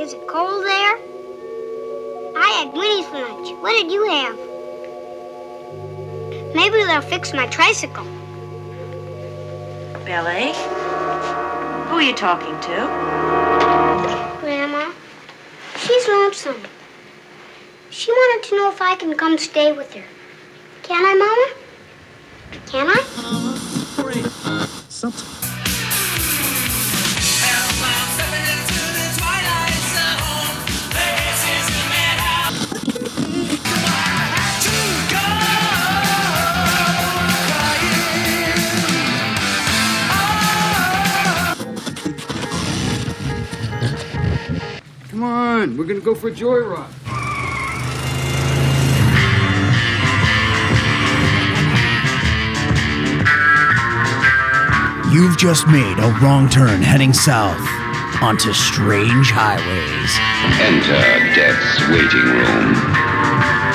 Is it cold there? I had Winnie's for lunch. What did you have? Maybe they'll fix my tricycle. Billy? Who are you talking to? Grandma, she's lonesome. She wanted to know if I can come stay with her. Can I, Mama? Can I? Uh, come on, we're gonna go for a joyride. You've just made a wrong turn heading south onto strange highways. Enter death's waiting room,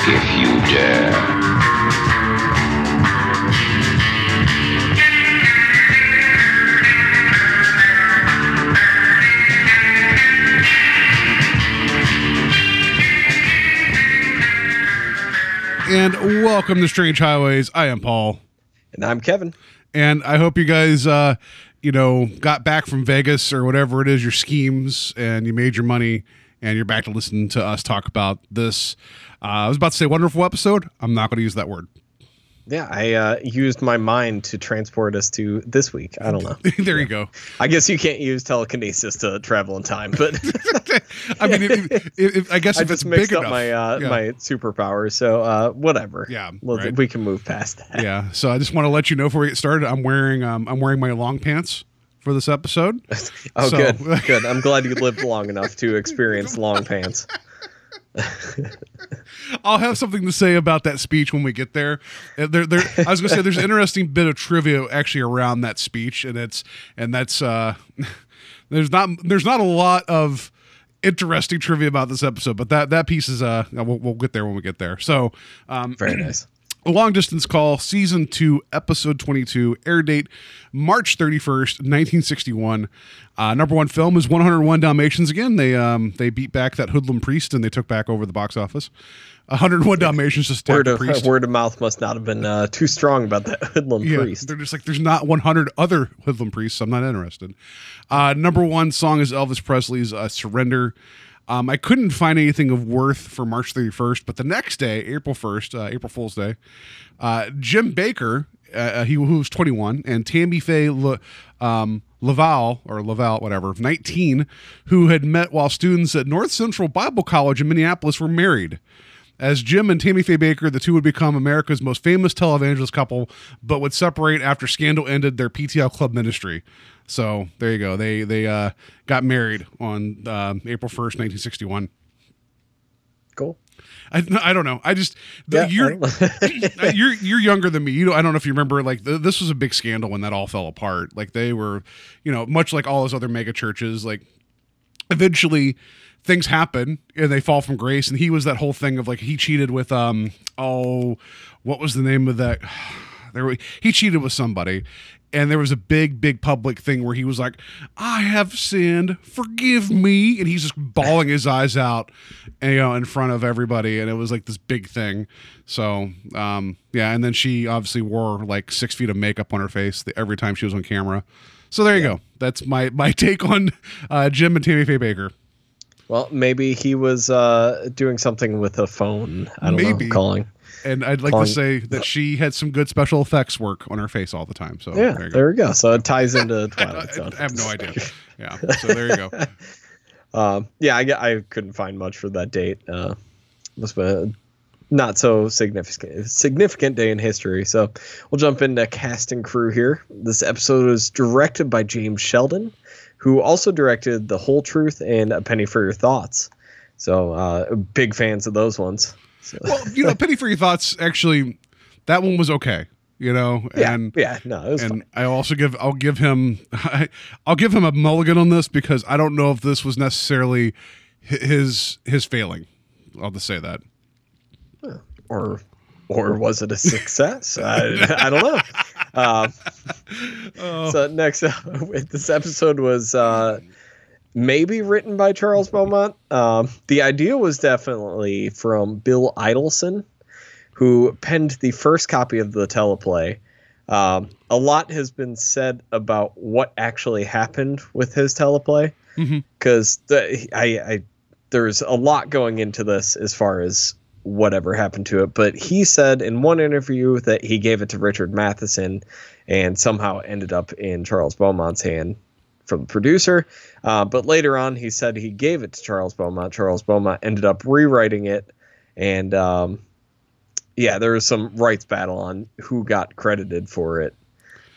if you dare. And welcome to Strange Highways. I am Paul. And I'm Kevin. And I hope you guys, uh, you know, got back from Vegas or whatever it is, your schemes, and you made your money, and you're back to listen to us talk about this. Uh, I was about to say wonderful episode. I'm not going to use that word. Yeah, I uh, used my mind to transport us to this week. I don't know. there you go. I guess you can't use telekinesis to travel in time, but I mean, if, if, if, I guess I if it's just mixed big up enough, my uh, yeah. my superpowers. So uh, whatever. Yeah, We'll- right. we can move past that. yeah. So I just want to let you know before we get started, I'm wearing um, I'm wearing my long pants for this episode. Oh, So- good, good. I'm glad you lived long enough to experience long pants. I'll have something to say about that speech when we get there. Uh, There, there. I was gonna say there's an interesting bit of trivia actually around that speech, and it's and that's uh, there's not there's not a lot of interesting trivia about this episode, but that that piece is uh we'll, we'll get there when we get there. So um, Very nice. Long distance call, season two, episode 22, air date March 31st, 1961. Uh, number one film is 101 Dalmatians. Again, they um, they beat back that hoodlum priest and they took back over the box office. 101 Dalmatians just Word of priest. word of mouth must not have been uh, too strong about that hoodlum Yeah, priest. they're just like, there's not 100 other hoodlum priests. I'm not interested. Uh, number one song is Elvis Presley's uh, Surrender. Um, I couldn't find anything of worth for March 31st, but the next day, April 1st, uh, April Fool's Day, uh, Jim Bakker, uh, he who was 21, and Tammy Faye Le, um, Laval, or Laval, whatever, 19, who had met while students at North Central Bible College in Minneapolis were married. As Jim and Tammy Faye Bakker, the two would become America's most famous televangelist couple, but would separate after Scandal ended their PTL club ministry. So there you go. They they uh, got married on uh, April first, nineteen sixty one. Cool. I, I don't know. I just the, Yeah, you're uh, you're you're younger than me. You know, I don't know if you remember. Like the, this was a big scandal when that all fell apart. Like they were, you know, much like all those other mega churches. Like eventually things happen and they fall from grace. And he was that whole thing of like he cheated with um oh what was the name of that? There were, he cheated with somebody. And there was a big, big public thing where he was like, "I have sinned, forgive me," and he's just bawling his eyes out, you know, in front of everybody, and it was like this big thing. So, um, yeah, and then she obviously wore like six feet of makeup on her face the, every time she was on camera. So there you go. That's my my take on uh, Jim and Tammy Faye Bakker. Well, maybe he was uh, doing something with a phone. I don't Maybe. know, calling. And I'd like to say that she had some good special effects work on her face all the time. So Yeah, there you go. there we go. So it ties into I, Twilight Zone. I have no idea. Yeah. So there you go. Um, yeah, I, I couldn't find much for that date. Uh, must have been a not so significant significant day in history. So we'll jump into cast and crew here. This episode was directed by James Sheldon, who also directed The Whole Truth and A Penny for Your Thoughts. So uh, big fans of those ones. So, Well, you know, Penny for Your Thoughts, actually, that one was okay. You know, yeah, and yeah, no, it was and fine. I also give I'll give him I'll give him a mulligan on this because I don't know if this was necessarily his his failing. I'll just say that. or or was it a success? I, I don't know. Uh, Oh. So next up, this episode was uh, maybe written by Charles Beaumont. Um, the idea was definitely from Bill Idelson, who penned the first copy of the teleplay. Um, a lot has been said about what actually happened with his teleplay because the I, I there's a lot going into this as far as whatever happened to it. But he said in one interview that he gave it to Richard Matheson, and somehow ended up in Charles Beaumont's hand from the producer. Uh, but later on, he said he gave it to Charles Beaumont. Charles Beaumont ended up rewriting it, and um, yeah, there was some rights battle on who got credited for it.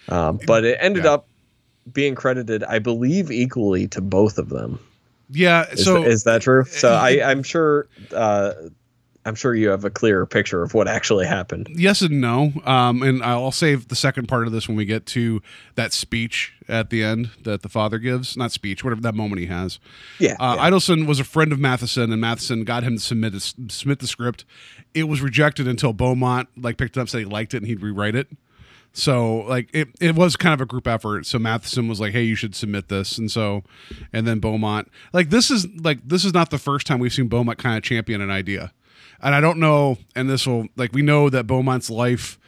Um, but it ended Yeah. up being credited, I believe, equally to both of them. Yeah. Is, so is that true? So I, I'm sure. Uh, I'm sure you have a clearer picture of what actually happened. yes and no. Um, and I'll save the second part of this when we get to that speech at the end that the father gives. Not speech, whatever that moment he has. Yeah. Uh, yeah. Idelson was a friend of Matheson, and Matheson got him to submit a, submit the script. It was rejected until Beaumont like picked it up, said he liked it, and he'd rewrite it. So like it, it was kind of a group effort. So Matheson was like, "Hey, you should submit this," and so, and then Beaumont like this is like this is not the first time we've seen Beaumont kind of champion an idea, and I don't know. And this will like we know that Beaumont's life,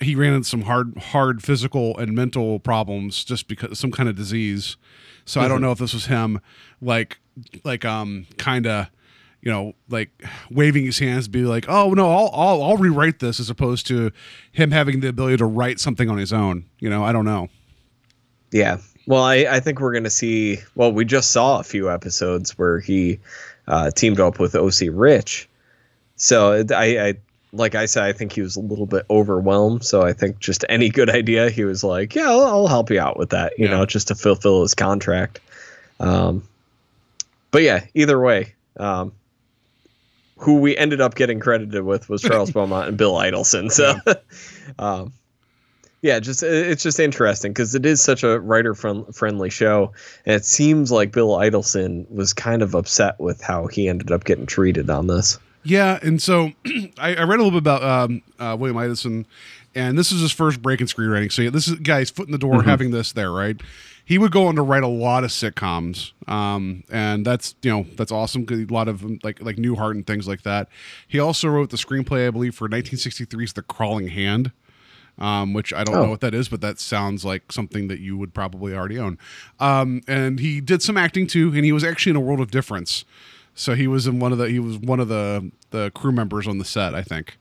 he ran into some hard hard physical and mental problems just because some kind of disease. So I don't know if this was him like like um kind of you know like waving his hands be like oh no I'll, I'll I'll rewrite this as opposed to him having the ability to write something on his own you know I don't know Yeah. Well, I, I think we're going to see. Well, we just saw a few episodes where he uh, teamed up with OCee Ritch. So I, I, like I said, I think he was a little bit overwhelmed. So I think just any good idea, he was like, "Yeah, I'll, I'll help you out with that," you Yeah. know, just to fulfill his contract. Um, but yeah, either way, um, who we ended up getting credited with was Charles Beaumont and Bill Idelson. So, um, yeah, just it's just interesting because it is such a writer friendly show, and it seems like Bill Idelson was kind of upset with how he ended up getting treated on this. Yeah, and so I, I read a little bit about um, uh, William Idelson, and this is his first break in screenwriting. So yeah, this is guy's foot in the door, having this there, right? He would go on to write a lot of sitcoms, um, and that's you know that's awesome. A lot of like like Newhart and things like that. He also wrote the screenplay, I believe, for 1963's The Crawling Hand, um, which I don't Oh. know what that is, but that sounds like something that you would probably already own. Um, and he did some acting too, and he was actually in A World of Difference. So he was in one of the he was one of the the crew members on the set, I think,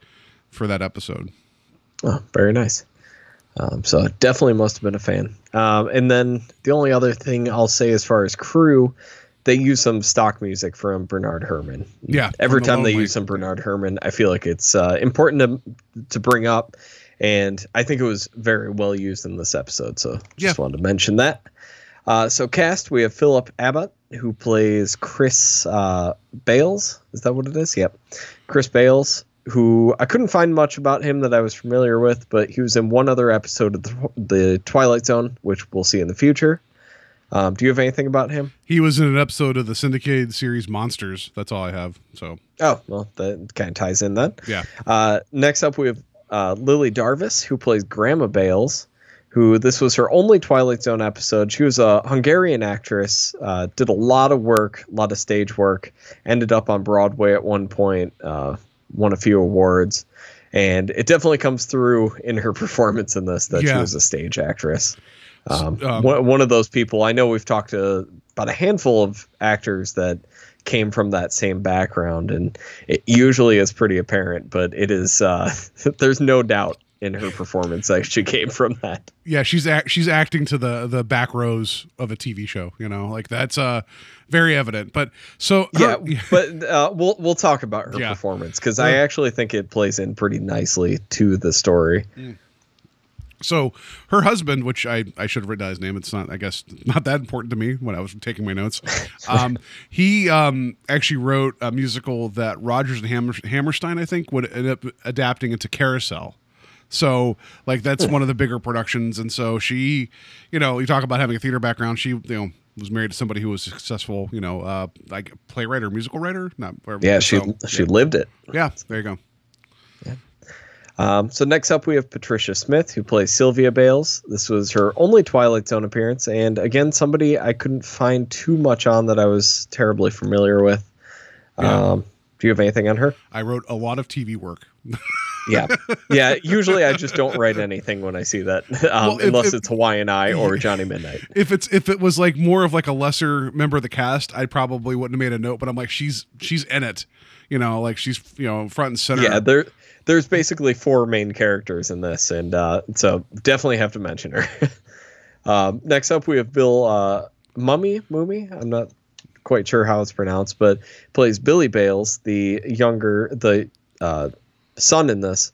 for that episode. Oh, very nice. Um, so definitely must have been a fan. Um, and then the only other thing I'll say as far as crew, they use some stock music from Bernard Herrmann. Yeah, Every time they use some Bernard Herrmann, I feel like it's uh, important to to bring up, and I think it was very well used in this episode. So just Yeah. wanted to mention that. Uh, so cast we have Philip Abbott who plays Chris uh, Bales. Is that what it is? Yep, Chris Bales. Who I couldn't find much about him that I was familiar with, but he was in one other episode of the, the Twilight Zone, which we'll see in the future. Um, do you have anything about him? He was in an episode of the syndicated series Monsters. That's all I have. So Oh, well, that kind of ties in then. yeah, Uh, next up, we have uh, Lili Darvas, who plays Grandma Bales, who this was her only Twilight Zone episode. She was a Hungarian actress, uh, did a lot of work, a lot of stage work, ended up on Broadway at one point, uh, won a few awards. And it definitely comes through in her performance in this that she was a stage actress. Um, um, one, one of those people, I know we've talked to about a handful of actors that came from that same background, and it usually is pretty apparent, but it is, uh, there's no doubt in her performance actually came from that. yeah. She's act, she's acting to the the back rows of a TV show. You know, like that's uh very evident. But so her- Yeah, but uh, we'll we'll talk about her Yeah. performance because I actually think it plays in pretty nicely to the story. So her husband, which I, I should have written down his name. It's not, I guess, not that important to me when I was taking my notes. Um, he um, actually wrote a musical that Rodgers and Hammer, Hammerstein, I think, would end up adapting into Carousel. So like that's one of the bigger productions, and so she, you know, you talk about having a theater background. She, you know, was married to somebody who was successful, you know, uh, like playwright or musical writer. Not Yeah, she so, she lived it. yeah. There you go. Um, so next up, we have Patricia Smith, who plays Sylvia Bales. This was her only Twilight Zone appearance, and again, somebody I couldn't find too much on that I was terribly familiar with. Yeah. Um, do you have anything on her? I wrote a lot of TV work. Yeah, yeah. Usually, I just don't write anything when I see that, um, Well, if- unless if- it's Hawaiian Eye or Johnny Midnight. if it's if it was like more of like a lesser member of the cast, I probably wouldn't have made a note. But I'm like, she's she's in it, you know, like she's you know front and center. Yeah, there, there's basically four main characters in this, and uh, so definitely have to mention her. um, next up, we have Bill uh, Mumy Mumy. I'm not quite sure how it's pronounced, but plays Billy Bales, the younger, the uh, son in this.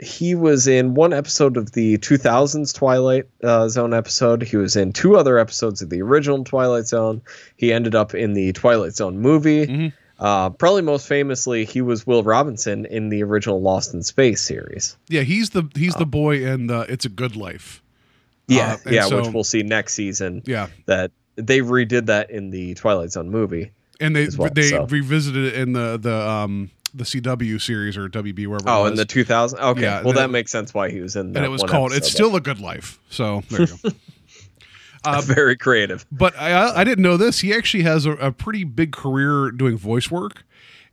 He was in one episode of the 2000s Twilight uh, Zone episode. He was in two other episodes of the original Twilight Zone. He ended up in the Twilight Zone movie. Mhm. Uh, probably most famously, he was Will Robinson in the original Lost in Space series. yeah, he's the he's the boy in the It's a Good Life. Yeah, Uh, yeah, so- which we'll see next season. Yeah, That they redid that in the Twilight Zone movie. and they well, they so. revisited it in the the um the CW series or WB wherever. Oh, in the 2000. Okay, Yeah, well and that makes sense why he was in. That and it was called "It's. Still a Good Life." So there you go. Uh, very creative. But I I didn't know this. He actually has a, a pretty big career doing voice work,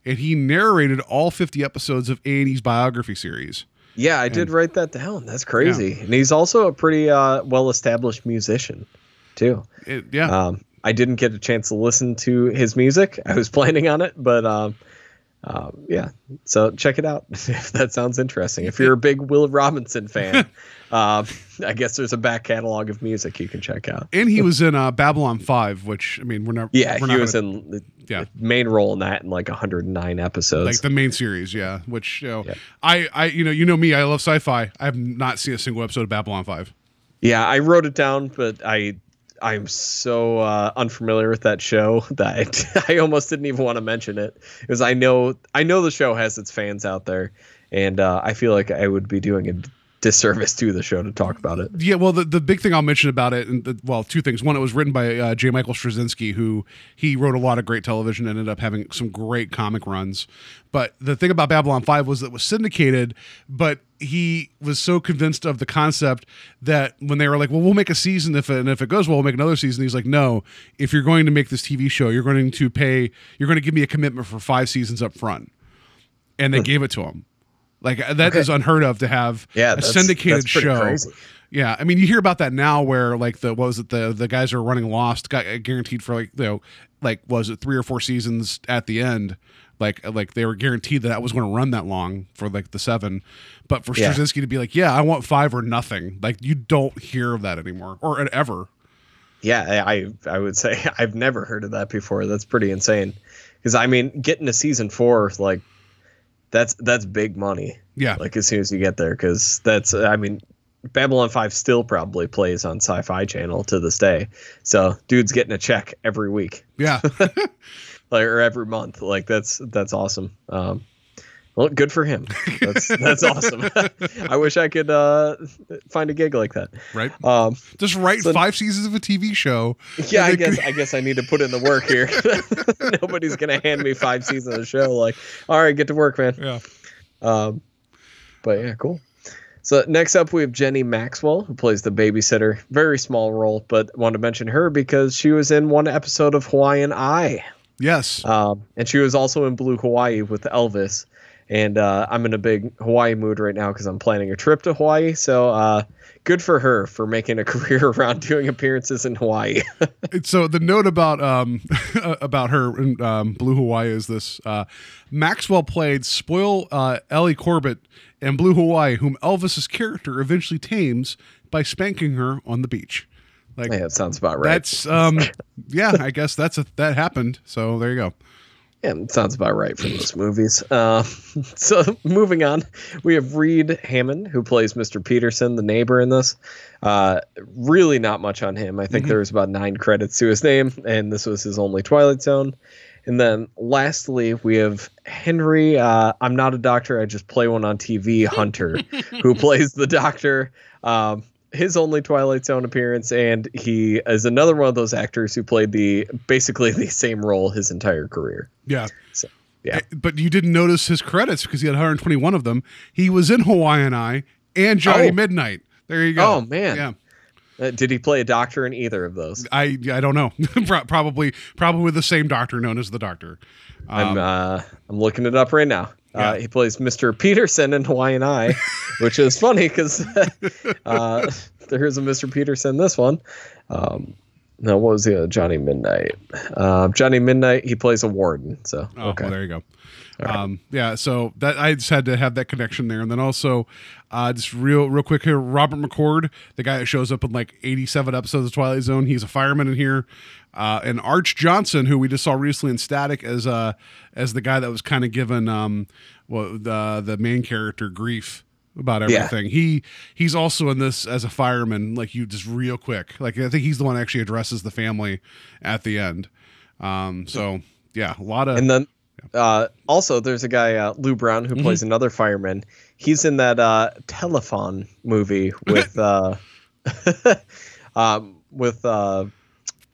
and he narrated all 50 episodes of A&E's biography series. Yeah, I did write that down. That's crazy. And he's also a pretty uh, well-established musician, too. It, yeah, Um, I didn't get a chance to listen to his music. I was planning on it, but um, um, yeah. So check it out if that sounds interesting. If you're a big Will Robinson fan, um, I guess there's a back catalog of music you can check out. and he was in uh, Babylon 5, which I mean we're not. Yeah, we're he not was gonna- in the Yeah. main role in that in like 109 episodes. like the main series. Yeah, which you know, Yeah. I I you know you know me. I love sci-fi. I have not seen a single episode of Babylon 5. Yeah, I wrote it down, but I I'm so uh, unfamiliar with that show that I, I almost didn't even want to mention it. Because I know I know the show has its fans out there, and uh, I feel like I would be doing a disservice to the show to talk about it. Yeah, well, the, the big thing I'll mention about it, and the, well, two things. One, it was written by uh, J. Michael Straczynski, who he wrote a lot of great television, ended up having some great comic runs. But the thing about Babylon 5 was that it was syndicated, but he was so convinced of the concept that when they were like, well, we'll make a season, if it, and if it goes well, we'll make another season. He's like, no, if you're going to make this TV show, you're going to pay, you're going to give me a commitment for five seasons up front. And they gave it to him. Like, uh, that is unheard of to have Yeah, a syndicated show. crazy. Yeah, I mean, you hear about that now, where like the what was it the the guys who are running Lost got uh, guaranteed for like you know like was it three or four seasons at the end, like uh, like they were guaranteed that that was going to run that long for like the seven, but for Yeah. Straczynski to be like, yeah, I want five or nothing, like you don't hear of that anymore or ever. Yeah, I I I would say I've never heard of that before. That's pretty insane. Because I mean, getting to season four, like that's that's big money. Yeah, like as soon as you get there because that's i mean babylon 5 still probably plays on sci-fi channel to this day. So dude's getting a check every week. Yeah, like or every month. Like that's that's awesome. Um well good for him that's that's awesome i wish i could uh find a gig like that right. um Just write So- five seasons of a TV show. yeah i guess i guess i need to put in the work here nobody's gonna hand me five seasons of the show like all right get to work man Yeah, Um, but yeah, cool. So next up, we have Jenny Maxwell, who plays the babysitter. Very small role, but want to mention her because she was in one episode of Hawaiian Eye, yes, um, and she was also in Blue Hawaii with Elvis. And uh, I'm in a big Hawaii mood right now because I'm planning a trip to Hawaii. So uh, good for her for making a career around doing appearances in Hawaii. so the note about um about her in um, Blue Hawaii is this: uh, Maxwell played spoil uh, Ellie Corbett in Blue Hawaii, whom Elvis's character eventually tames by spanking her on the beach. Like yeah, that sounds about right. that's um yeah, I guess that's a that happened. So there you go. Yeah, it sounds about right for those movies. Uh, so moving on, we have Reid Hammond, who plays Mr. Peterson, the neighbor in this. Uh, really not much on him. I think there was about nine credits to his name, and this was his only Twilight Zone. And then lastly, we have Henry. Uh, I'm not a doctor. I just play one on TV. Hunter, who plays the doctor. Um, his only Twilight Zone appearance, and he is another one of those actors who played the basically the same role his entire career. Yeah. So- Yeah. Eh, But you didn't notice his credits because he had 121 of them. He was in Hawaiian Eye and Johnny Oh. Midnight. There you go. Oh, man. Yeah. Uh, did he play a doctor in either of those? I I don't know. Pro- probably probably the same doctor known as the Doctor. I'm uh, I'm looking it up right now. Yeah. Uh, he plays Mr. Peterson in Hawaiian Eye, which is funny because uh, there is a Mr. Peterson in this one. Um, no, what was the other? Johnny Midnight? Uh, Johnny Midnight. He plays a warden. So Oh, okay. well, there you go. Um, yeah, so that I just had to have that connection there, and then also, uh, just real, real quick here, Robert McCord, the guy that shows up in like eighty-seven episodes of Twilight Zone, he's a fireman in here, uh, and Arch Johnson, who we just saw recently in Static as uh as the guy that was kind of given um, well the the main character grief about Yeah. everything. He he's also in this as a fireman, like you just real quick, like I think he's the one that actually addresses the family at the end. Um, so yeah, a lot of And then uh, also there's a guy uh, Lou Brown Mm-hmm. who plays another fireman. He's in that uh, telephone movie with uh, um, with uh,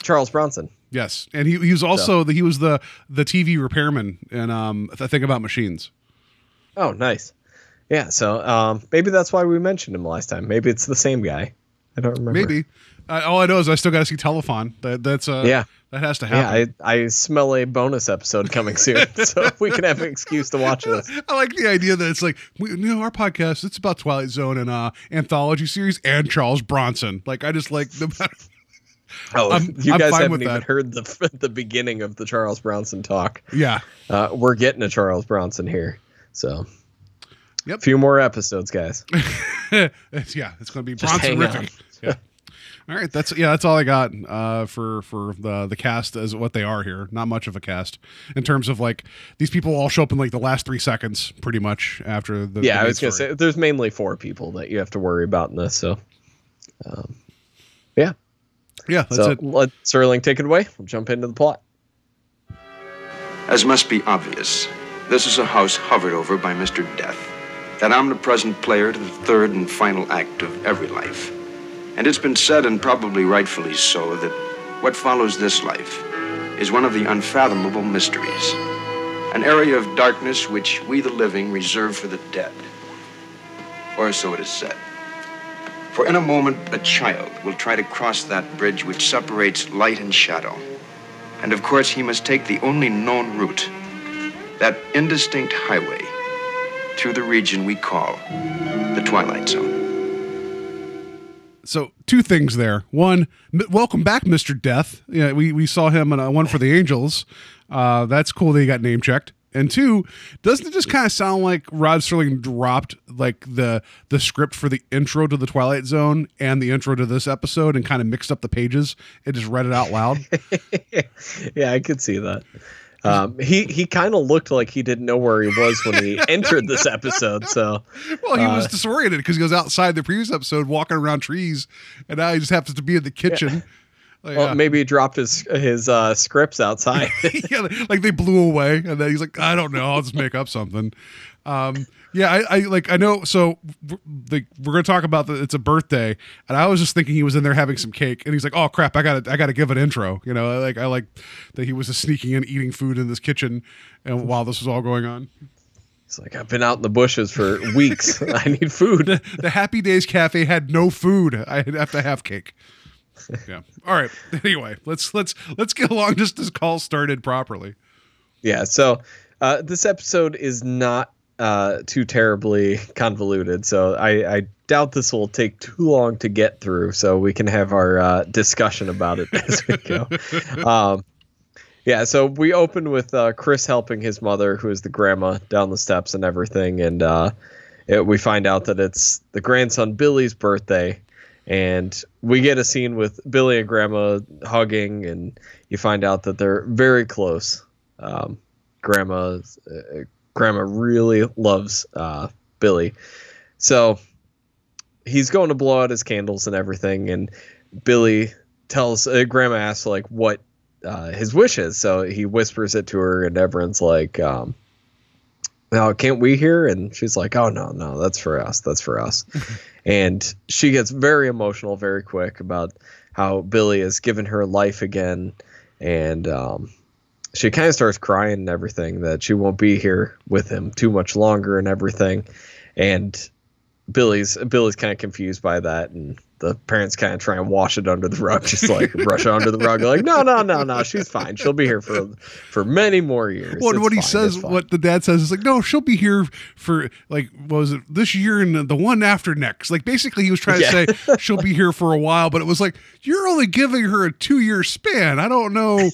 Charles Bronson. Yes, and he, he was also the, he was the the TV repairman in um A Thing About Machines. Oh, nice. Yeah, so um, maybe that's why we mentioned him last time. Maybe it's the same guy. I don't remember. Maybe uh, all I know is I still got to see Telefon. That that's uh Yeah. that has to Yeah, happen. I, I smell a bonus episode coming soon, so we can have an excuse to watch this. I like the idea that it's like we, you know our podcast. It's about Twilight Zone and uh anthology series and Charles Bronson. Like I just like the Oh, I'm- you I'm guys haven't even that. heard the the beginning of the Charles Bronson talk. yeah Uh, we're getting a Charles Bronson here, so Yep. a few more episodes, guys. it's, yeah it's going to be Just Bronson hang. Yeah. All right, that's yeah, that's all I got uh, for for the the cast as what they are here. Not much of a cast in terms of like these people all show up in like the last three seconds, pretty much after the. yeah, the I was gonna story. say there's mainly four people that you have to worry about in this. So, um, yeah. yeah, that's so it. let Serling take it away. We'll jump into the plot. As must be obvious, this is a house hovered over by Mr. Death, that omnipresent player to the third and final act of every life. And it's been said, and probably rightfully so, that what follows this life is one of the unfathomable mysteries, an area of darkness which we the living reserve for the dead. Or so it is said. For in a moment, a child will try to cross that bridge which separates light and shadow. And of course, he must take the only known route that indistinct highway through the region we call the Twilight Zone. So two things there. One, m- welcome back, Mister Death. Yeah, we we saw him in a one for the Angels. Uh, that's cool that he got name checked. And two, doesn't it just kind of sound like Rod Serling dropped like the the script for the intro to the Twilight Zone and the intro to this episode and kind of mixed up the pages and just read it out loud? yeah, I could see that. Um, he he kind of looked like he didn't know where he was when he entered this episode. So Well, he Uh, was disoriented because he was outside the previous episode walking around trees, and now he just happens to be in the kitchen. Like, well, uh, maybe he dropped his his uh, scripts outside. yeah, like they blew away, and then he's like, I don't know, I'll just make up something. Um, yeah, I, I like I know. So like we're gonna talk about the it's a birthday, and I was just thinking he was in there having some cake, and he's like, oh crap, I gotta I gotta give an intro. You know, like I like that he was just sneaking in, eating food in this kitchen, and while this was all going on, It's like I've been out in the bushes for weeks. I need food. the Happy Days Cafe had no food. I have to have cake. Yeah. All right. Anyway, let's let's let's get along just as call started properly. Yeah. So uh, this episode is not uh, too terribly convoluted. So I, I doubt this will take too long to get through. So we can have our uh, discussion about it as we go. um, yeah. So we open with uh, Chris helping his mother, who is the grandma, down the steps and everything, and uh, it, we find out that it's the grandson Billy's birthday. And we get a scene with Billy and Grandma hugging, and you find out that they're very close. Um, grandma uh, grandma really loves uh, billy. So he's going to blow out his candles and everything and billy tells uh, grandma asks like what uh, his wish is. So he whispers it to her and everyone's like um, now can't we hear? And she's like oh no no that's for us that's for us. And she gets very emotional very quick about how billy has given her life again and um, she kind of starts crying and everything that she won't be here with him too much longer and everything. And Billy's Billy's kind of confused by that, and the parents kind of try and wash it under the rug, just like brush it under the rug. Like, no, no, no, no, she's fine. She'll be here for for many more years. Well, what he says, what the dad says is like, no, she'll be here for like, what was it this year and the- the one after next? Like, basically, he was trying Yeah. to say she'll be here for a while, but it was like you're only giving her a two year span. I don't know,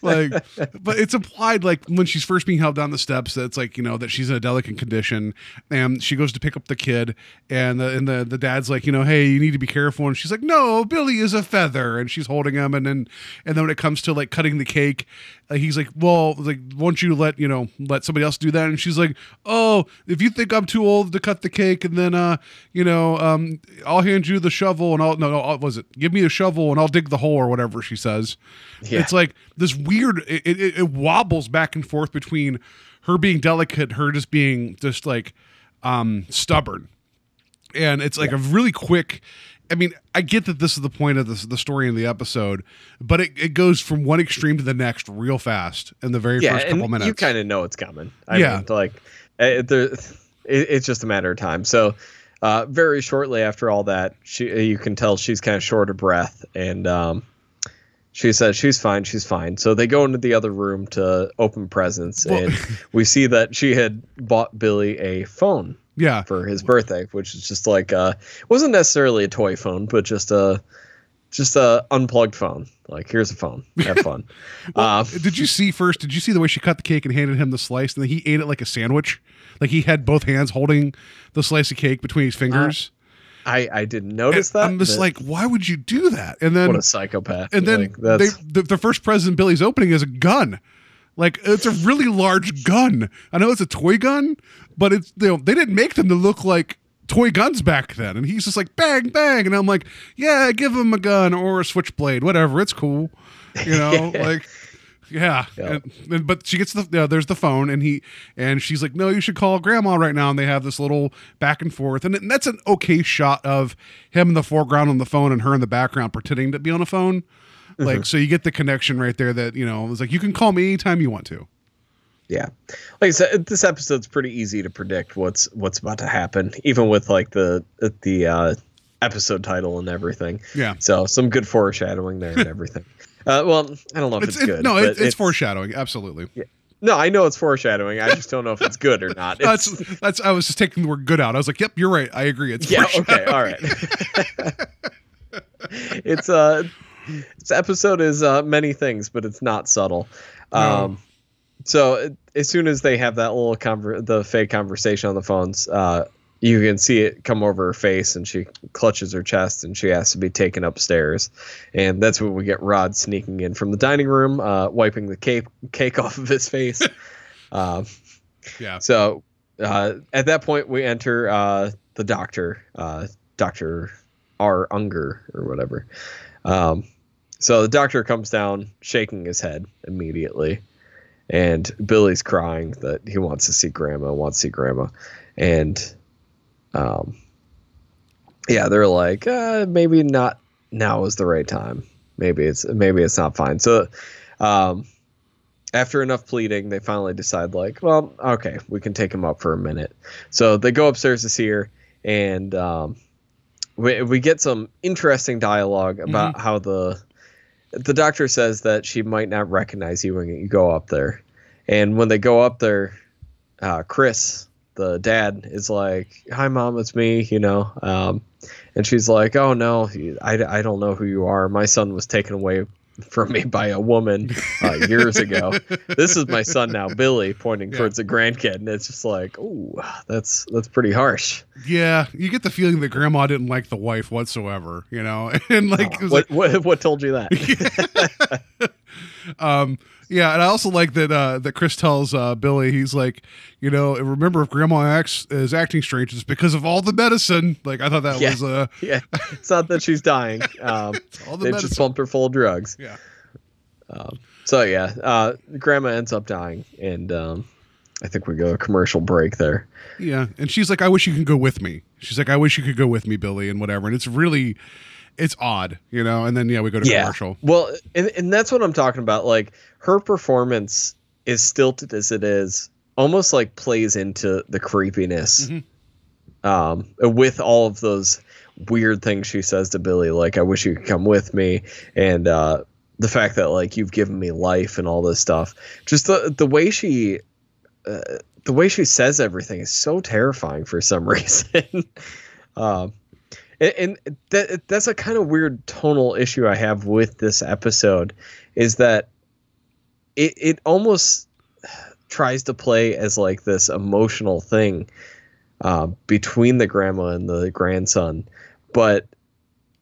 like, but it's implied like when she's first being held down the steps that it's like you know that she's in a delicate condition, and she goes to pick up the kid, and the and the the dad's like, you know, hey, you need to be careful, and she's like, no, Billy is a feather, and she's holding him, and then and then when it comes to like cutting the cake, uh, he's like, well, like, won't you let you know let somebody else do that? And she's like, oh, if you think I'm too old to cut the cake, and then uh, you know, um, I'll hand you the shovel, and I'll no, no, I'll- was it? Give me a shovel, and I'll dig the hole, or whatever she says. Yeah. It's like this weird. It, it, it wobbles back and forth between her being delicate, her just being just like um stubborn and it's like a really quick i mean i get that this is the point of this, the story in the episode but it, it goes from one extreme to the next real fast in the very yeah, first couple minutes you kind of know it's coming. I Yeah. mean, like eh, there, it, it's just a matter of time. So, uh, very shortly after all that, she you can tell she's kind of short of breath, and um, she says she's fine, she's fine. So they go into the other room to open presents, Well- and we see that she had bought Billy a phone yeah for his birthday, which is just like uh, wasn't necessarily a toy phone, but just a just a unplugged phone. Like here's a phone, have fun. um, did you see first did you see the way she cut the cake and handed him the slice and then he ate it like a sandwich like he had both hands holding the slice of cake between his fingers I I didn't notice And that. i'm just like why would you do that and then what a psychopath. and then Like, they the, the first present Billy's opening is a gun. Like it's a really large gun. I know it's a toy gun, but it's you know, they didn't make them to look like toy guns back then. And he's just like bang bang, and I'm like, yeah, give him a gun or a switchblade, whatever. It's cool, you know, like. Yeah, Yeah. And, and- but she gets the there's the phone, and he and she's like, "No, you should call grandma right now." And they have this little back and forth, and, that's an okay shot of him in the foreground on the phone and her in the background pretending to be on a phone. Like, so you get the connection right there that you know it's like you can call me anytime you want to. yeah. Like I said, this episode's pretty easy to predict what's what's about to happen, even with like the the uh, episode title and everything. Yeah, So some good foreshadowing there and everything. uh, well, I don't know if it's, it's, it- good. no, it, it's, foreshadowing. Absolutely. Yeah. No, I know it's foreshadowing. I just don't know if it's good or not. It's, That's that's. I was just taking the word "good" out. I was like, "Yep, you're right. I agree." It's yeah. Okay. All right. it's uh, this episode is uh many things, but it's not subtle. Um, so uh, as soon as they have that little conver- the fake conversation on the phones, uh, you can see it come over her face, and she clutches her chest, and she has to be taken upstairs, and that's when we get Rod sneaking in from the dining room, uh, wiping the cake cake off of his face. um, Yeah. so uh, at that point, we enter uh, the doctor, uh, Doctor R. Unger or whatever. Um, so the doctor comes down, shaking his head immediately, and Billy's crying that he wants to see Grandma, wants to see Grandma, and um, yeah, they're like, uh, maybe not now is the right time. Maybe it's maybe it's not fine. So, um, after enough pleading, they finally decide, like, well, okay, we can take him up for a minute. So they go upstairs to see her, and um, we we get some interesting dialogue about how the the doctor says that she might not recognize you when you go up there, and when they go up there, uh, Chris, the dad, is like, "Hi, mom, it's me," you know, um, and she's like, "Oh no, I, I don't know who you are. My son was taken away." From me by a woman uh, years ago. This is my son now, Billy, pointing Yeah. towards a grandkid, and it's just like, oh, that's that's pretty harsh. Yeah, you get the feeling that Grandma didn't like the wife whatsoever. You know, and like, was What, what what told you that? Um, yeah, and I also like that uh, that Chris tells uh, Billy, he's like, you know, remember if Grandma acts is acting strange, it's because of all the medicine. Like I thought that Yeah. was uh, yeah, it's not that she's dying. Um, all the they medicine. just pumped her full of drugs. yeah, So yeah, uh, Grandma ends up dying, and um, I think we go a commercial break there. yeah, and she's like, I wish you could go with me. She's like, I wish you could go with me, Billy, and whatever. And it's really, it's odd, you know. And then yeah, we go to commercial. Well, and, and that's what I'm talking about. Like her performance is stilted as it is, almost like plays into the creepiness. Um, with all of those weird things she says to Billy, like "I wish you could come with me," and uh, the fact that like you've given me life and all this stuff. Just the the way she. Uh, the way she says everything is so terrifying for some reason. um, and, and that that's a kind of weird tonal issue I have with this episode is that it it almost tries to play as like this emotional thing uh, between the grandma and the grandson, but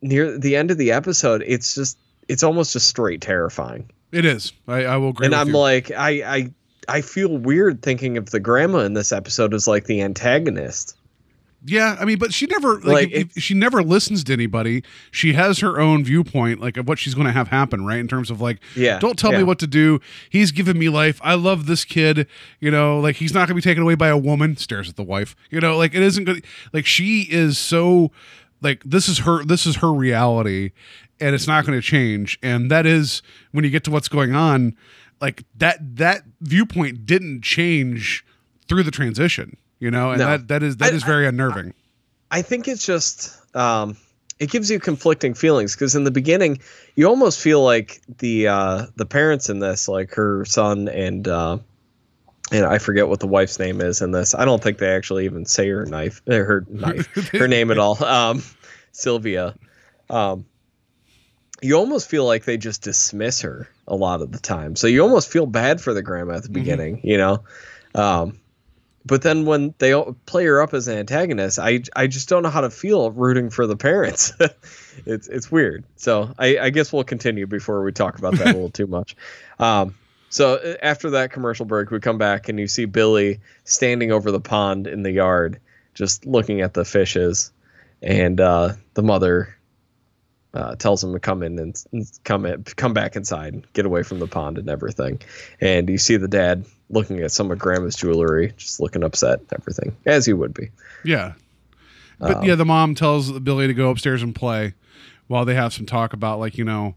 near the end of the episode, it's just it's almost just straight terrifying. It is. I, I will agree. and I'm you. like, I I I feel weird thinking of the grandma in this episode as like the antagonist. Yeah, I mean, but she never like, Like, if- if she never listens to anybody. She has her own viewpoint, like of what she's going to have happen, right? In terms of like, Yeah, don't tell me what to do. He's given me life. I love this kid. You know, like he's not going to be taken away by a woman. Stares at the wife. You know, like it isn't good. Like she is so like this is her. This is her reality, and it's not going to change. And that is when you get to what's going on. Like that that viewpoint didn't change through the transition. You know, and No. that that is that I- is very unnerving. I think it's just um, it gives you conflicting feelings because in the beginning you almost feel like the uh, the parents in this, like her son and uh, and I forget what the wife's name is in this. I don't think they actually even say her knife, uh, her knife, her name at all. Um, Sylvia. Um, you almost feel like they just dismiss her a lot of the time. So you almost feel bad for the grandma at the beginning, you know. Um, but then when they all play her up as an antagonist, I I just don't know how to feel rooting for the parents. it's it's weird. So I, I guess we'll continue before we talk about that a little too much. Um, so uh, after that commercial break, we come back and you see Billy standing over the pond in the yard, just looking at the fishes, and uh, the mother uh, tells him to come in and, and come in, come back inside, get away from the pond and everything. And you see the dad looking at some of Grandma's jewelry, just looking upset, everything as he would be. Yeah. But Um, yeah, the mom tells Billy to go upstairs and play while they have some talk about like, you know,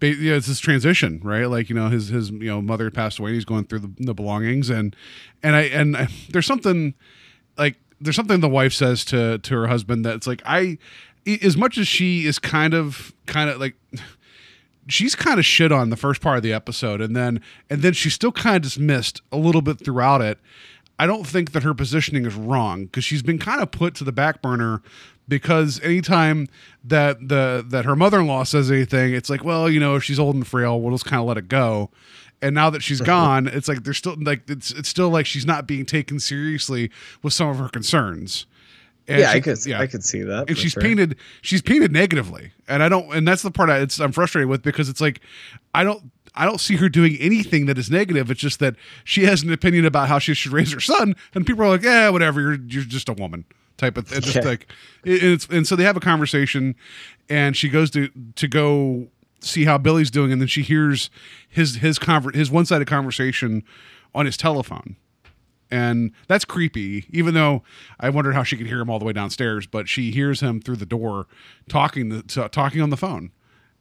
yeah, it's this transition, right? Like, you know, his his you know, mother passed away and he's going through the, the belongings and and I and I, there's something like there's something the wife says to to her husband that's like i- as much as she is kind of kind of like she's kind of shit on the first part of the episode and then and then she's still kind of dismissed a little bit throughout it. I don't think that her positioning is wrong because she's been kind of put to the back burner because anytime that the that her mother-in-law says anything it's like well you know if she's old and frail we'll just kind of let it go. And now that she's gone it's like there's still like it's it's still like she's not being taken seriously with some of her concerns And yeah, she- I could yeah, I could see that. and she's sure. painted she's painted negatively. And i don't and that's the part I, it's, i'm frustrated with because it's like i don't i don't see her doing anything that is negative. It's just that she has an opinion about how she should raise her son and people are like yeah whatever. You're you're just a woman type of it's just like it- it's and so they have a conversation and she goes to to go see how billy's doing and then she hears his his conver- his one-sided conversation on his telephone and that's creepy even though i wondered how she could hear him all the way downstairs but she hears him through the door talking the, to, talking on the phone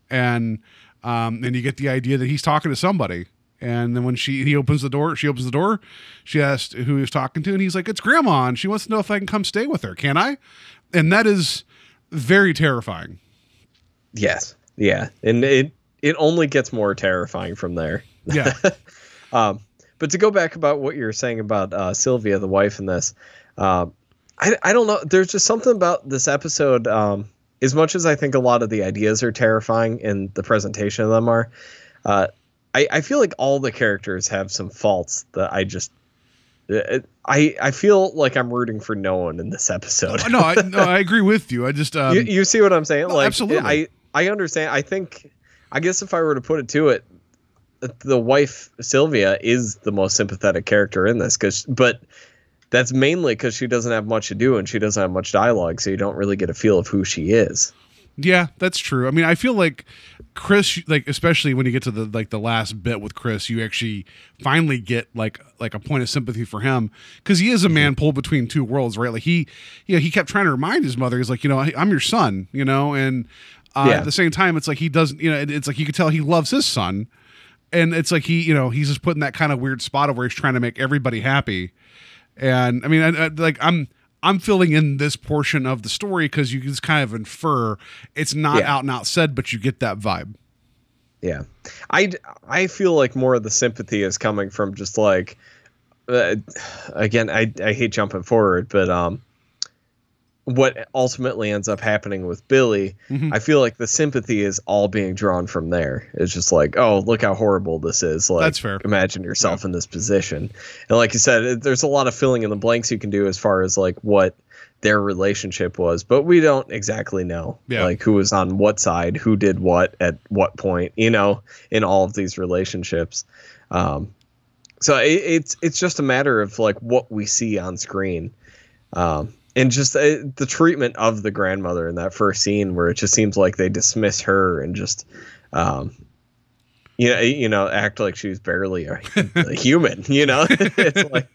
and um and you get the idea that he's talking to somebody and then when she he opens the door she opens the door she asked who he was talking to and he's like it's grandma and she wants to know if i can come stay with her can i and that is very terrifying Yes. Yeah. And it it only gets more terrifying from there. yeah Um, but to go back about what you were saying about uh, Sylvia, the wife in this, um, I, I don't know. There's just something about this episode. Um, as much as I think a lot of the ideas are terrifying and the presentation of them are, uh, I, I feel like all the characters have some faults that I just. uh, I I feel like I'm rooting for no one in this episode. no i no i agree with you i just um you, you see what I'm saying? no, like, absolutely. I I understand. I think. I guess if I were to put it to it, the wife Sylvia is the most sympathetic character in this, because but that's mainly because she doesn't have much to do and she doesn't have much dialogue, so you don't really get a feel of who she is. Yeah, that's true. I mean, I feel like Chris, like especially when you get to the like the last bit with Chris, you actually finally get like like a point of sympathy for him because he is a man pulled between two worlds, right? Like he, you know, he kept trying to remind his mother, he's like, you know, I'm your son, you know, and Uh, Yeah. At the same time, it's like he doesn't, you know, it- it's like you can tell he loves his son, and it's like he, you know, he's just put in that kind of weird spot of where he's trying to make everybody happy. And I mean, I, I, like I'm, I'm filling in this portion of the story because you can just kind of infer it's not Yeah. out and out said, but you get that vibe. Yeah, I I feel like more of the sympathy is coming from just like, uh, again, I I hate jumping forward, but um, what ultimately ends up happening with Billy, Mhm. I feel like the sympathy is all being drawn from there. It's just like, oh, look how horrible this is. Like, That's fair. Imagine yourself in this position, and like you said, it- there's a lot of filling in the blanks you can do as far as like what their relationship was, but we don't exactly know Yeah. like who was on what side, who did what at what point, you know, in all of these relationships. Um, so it, it's it's just a matter of like what we see on screen, um, and just uh, the treatment of the grandmother in that first scene where it just seems like they dismiss her and just. Um, you know, you know, act like she's barely a, a human. You know, it's like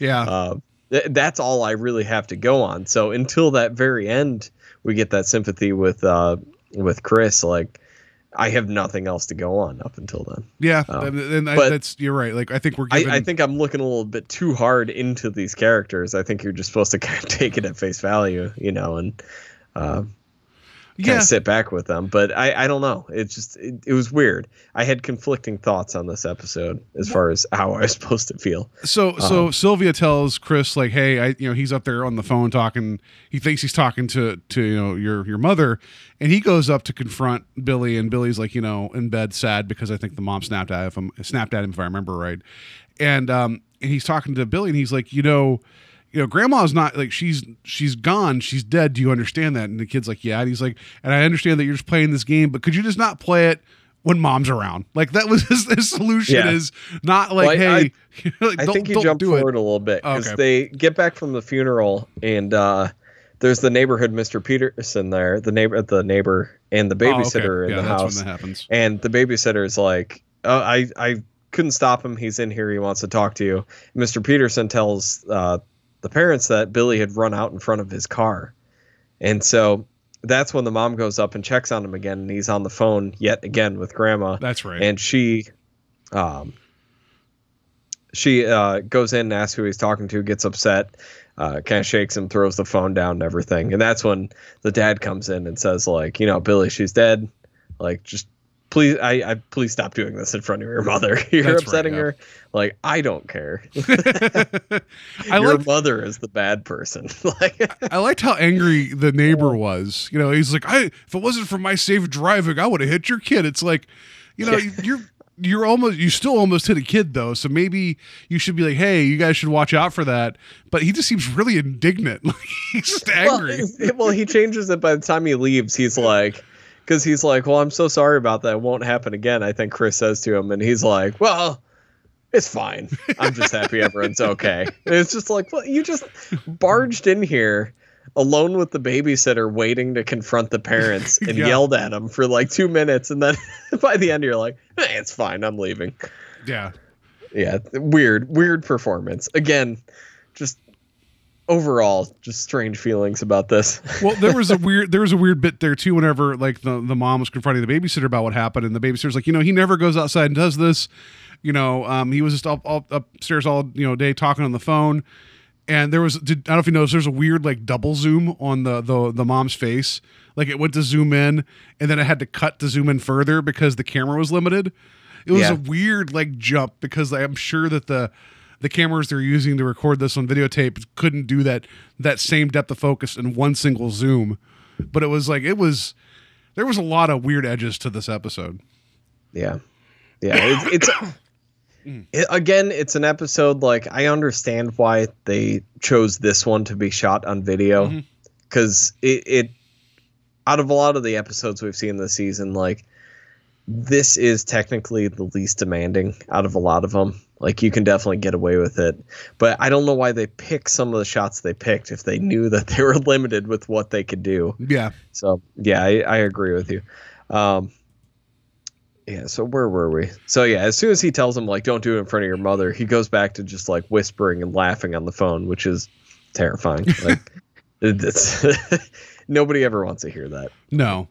Yeah. uh, th- that's all I really have to go on. So until that very end, we get that sympathy with uh, with Chris. Like I have nothing else to go on up until then. yeah. um, and I, that's, you're right. Like, I think we're given, I, I think I'm looking a little bit too hard into these characters. I think you're just supposed to kind of take it at face value, you know, and uh, kind yeah. of sit back with them. But I, I don't know. It just it, it was weird. I had conflicting thoughts on this episode as far as how I was supposed to feel. So so Um, Sylvia tells Chris like, "Hey, I you know he's up there on the phone talking. He thinks he's talking to to you know your your mother, and he goes up to confront Billy, and Billy's like you know in bed sad because I think the mom snapped at him snapped at him if I remember right, and um and he's talking to Billy, and he's like, you know." You know, grandma's not like she's she's gone, she's dead. Do you understand that? And the kid's like, Yeah. And he's like, and I understand that you're just playing this game, but could you just not play it when mom's around? Like that was his, his solution Yeah. is not like, Well, I- hey, like, I think you don't jump do it. forward a little bit because Okay. they get back from the funeral and uh, there's the neighborhood Mr. Peterson there, the neighbor, the neighbor, and the Oh, okay. babysitter yeah, in the house. when that happens. And the babysitter is like, oh, I I couldn't stop him. He's in here. He wants to talk to you. Mr. Peterson tells uh, the parents that Billy had run out in front of his car, and so that's when the mom goes up and checks on him again, and he's on the phone yet again with grandma. That's right. and she um she uh goes in and asks who he's talking to gets upset uh kind of shakes him throws the phone down and everything. And that's when the dad comes in and says like you know billy she's dead. Like just please i, I please stop doing this in front of your mother you're That's right, upsetting yeah. her like i don't care I your liked, mother is the bad person like I liked how angry the neighbor was. You know, he's like, I if it wasn't for my safe driving, I would have hit your kid. It's like, you know, you're you're almost you still almost hit a kid though, so maybe you should be like, hey, you guys should watch out for that. But he just seems really indignant. Like he's just angry. Well, well, he changes it by the time he leaves. He's like, because he's like, well, I'm so sorry about that. It won't happen again. I think Chris says to him, and he's like, well, it's fine. I'm just happy everyone's okay. And it's just like, well, you just barged in here alone with the babysitter, waiting to confront the parents, and Yeah. yelled at them for like two minutes, and then by the end, you're like, hey, it's fine. I'm leaving. yeah. Yeah, weird, weird performance. Again, just overall, just strange feelings about this. Well, there was a weird there was a weird bit there too. Whenever like the the mom was confronting the babysitter about what happened, and the babysitter's like, you know, he never goes outside and does this. You know, um, he was just up, up upstairs all you know day talking on the phone. And there was did, I don't know if you noticed there's a weird like double zoom on the the the mom's face. Like it went to zoom in, and then it had to cut to zoom in further because the camera was limited. It was Yeah. a weird like jump because I'm sure that the the cameras they're using to record this on videotape couldn't do that that same depth of focus in one single zoom. But it was like it was there was a lot of weird edges to this episode. Yeah, yeah. It's, it's it, again, it's an episode like I understand why they chose this one to be shot on video mm-hmm. because it, it out of a lot of the episodes we've seen this season, like this is technically the least demanding out of a lot of them. Like you can definitely get away with it, but I don't know why they picked some of the shots they picked if they knew that they were limited with what they could do. Yeah. So yeah, I, I agree with you. Um, yeah. So where were we? So yeah, as soon as he tells him like, "Don't do it in front of your mother," he goes back to just like whispering and laughing on the phone, which is terrifying. Like, it's nobody ever wants to hear that. No.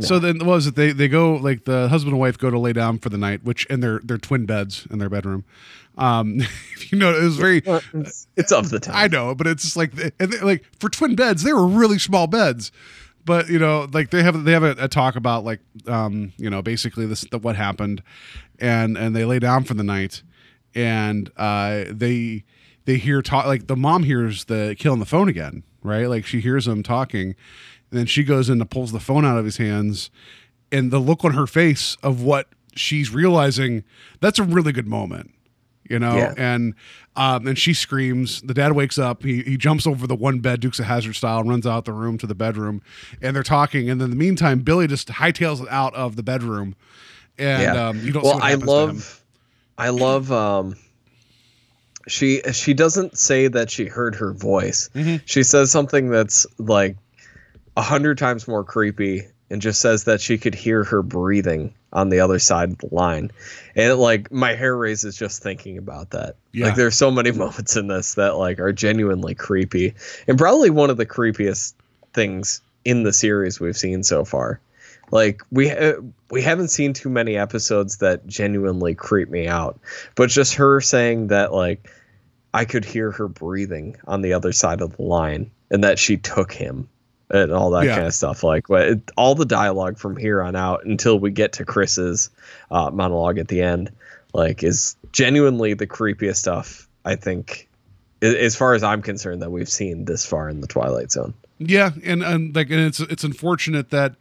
So then what was it they they go like the husband and wife go to lay down for the night, which in their their twin beds in their bedroom. Um, if you know, it was very. It's, it's of the time. I know, but it's just like and they, like for twin beds, they were really small beds. But you know, like they have they have a, a talk about like um you know basically this the, what happened, and and they lay down for the night, and uh they they hear talk like the mom hears the kill on the phone again, right? Like she hears him talking, and then she goes in and pulls the phone out of his hands, and the look on her face of what she's realizing that's a really good moment you know Yeah. and um and she screams the dad wakes up he, he jumps over the one bed dukes of Hazzard style and runs out the room to the bedroom and they're talking and then in the meantime billy just hightails it out of the bedroom and um you don't see well, I to him. love, I love. She she doesn't say that she heard her voice. Mm-hmm. She says something that's like a hundred times more creepy, and just says that she could hear her breathing on the other side of the line, and it, like my hair raises just thinking about that. Yeah. Like there's so many moments in this that like are genuinely creepy, and probably one of the creepiest things in the series we've seen so far. Like we uh, we haven't seen too many episodes that genuinely creep me out, but just her saying that like I could hear her breathing on the other side of the line, and that she took him, and all that Yeah. kind of stuff. Like but it, all the dialogue from here on out until we get to Chris's uh, monologue at the end, like is genuinely the creepiest stuff I think, as far as I'm concerned, that we've seen this far in the Twilight Zone. Yeah, and and like and it's it's unfortunate that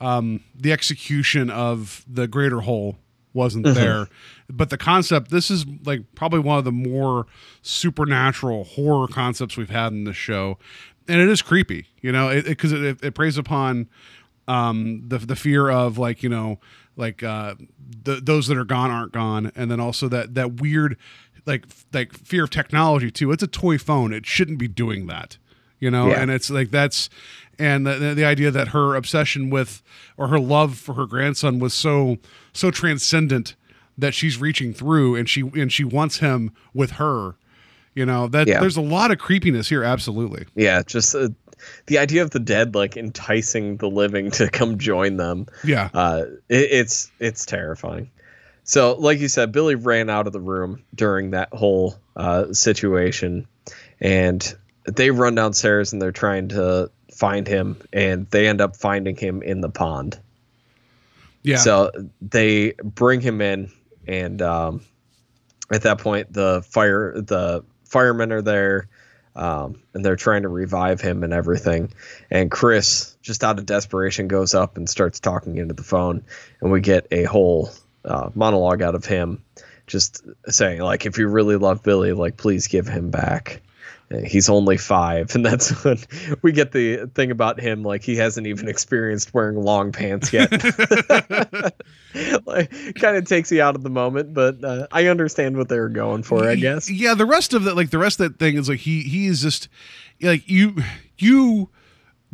um the execution of the greater whole wasn't Mm-hmm. there. But the concept this is like probably one of the more supernatural horror concepts we've had in this show. And it is creepy, you know, it because it, it, it preys upon um the the fear of like, you know, like uh the, those that are gone aren't gone and then also that that weird like like fear of technology too. It's a toy phone. It shouldn't be doing that you know Yeah. and it's like that's and the, the, the idea that her obsession with or her love for her grandson was so so transcendent that she's reaching through and she and she wants him with her you know that Yeah. there's a lot of creepiness here absolutely Yeah, just uh, the idea of the dead like enticing the living to come join them. yeah Uh, it, it's it's terrifying. So, like you said, Billy ran out of the room during that whole uh, situation, and they run downstairs and they're trying to find him, and they end up finding him in the pond. yeah So they bring him in, and um, at that point, the fire the firemen are there, um, and they're trying to revive him and everything. And Chris, just out of desperation, goes up and starts talking into the phone, and we get a whole uh, monologue out of him, just saying like, "If you really love Billy, like, please give him back." He's only five, and that's when we get the thing about him. Like he hasn't even experienced wearing long pants yet. like, kind of takes you out of the moment, but uh, I understand what they were going for. I guess. yeah the rest of that like the rest of that thing is like he he is just like you you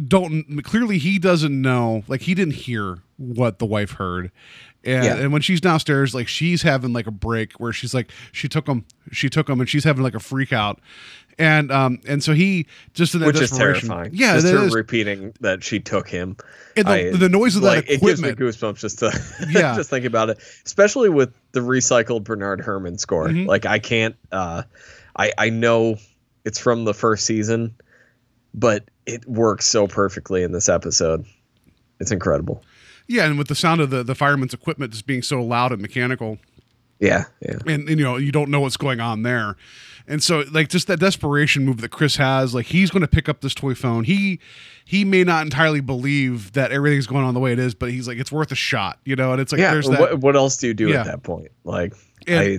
don't clearly he doesn't know like he didn't hear what the wife heard and Yeah. and when she's downstairs like she's having like a break where she's like she took him she took him and she's having like a freak out and um and so he just in that Which is terrifying. yeah just her is. repeating that she took him. And the, I- the noise of that like it gives me goosebumps just to Yeah. just think about it, especially with the recycled Bernard Herrmann score. Mhm. Like I can't. uh I I know it's from the first season, but it works so perfectly in this episode. It's incredible. yeah and with the sound of the the fireman's equipment just being so loud and mechanical Yeah, yeah. and, and you know you don't know what's going on there and so like just that desperation move that chris has like he's going to pick up this toy phone he he may not entirely believe that everything's going on the way it is but he's like it's worth a shot you know and it's like yeah. there's that What what else do you do Yeah. at that point? Like And I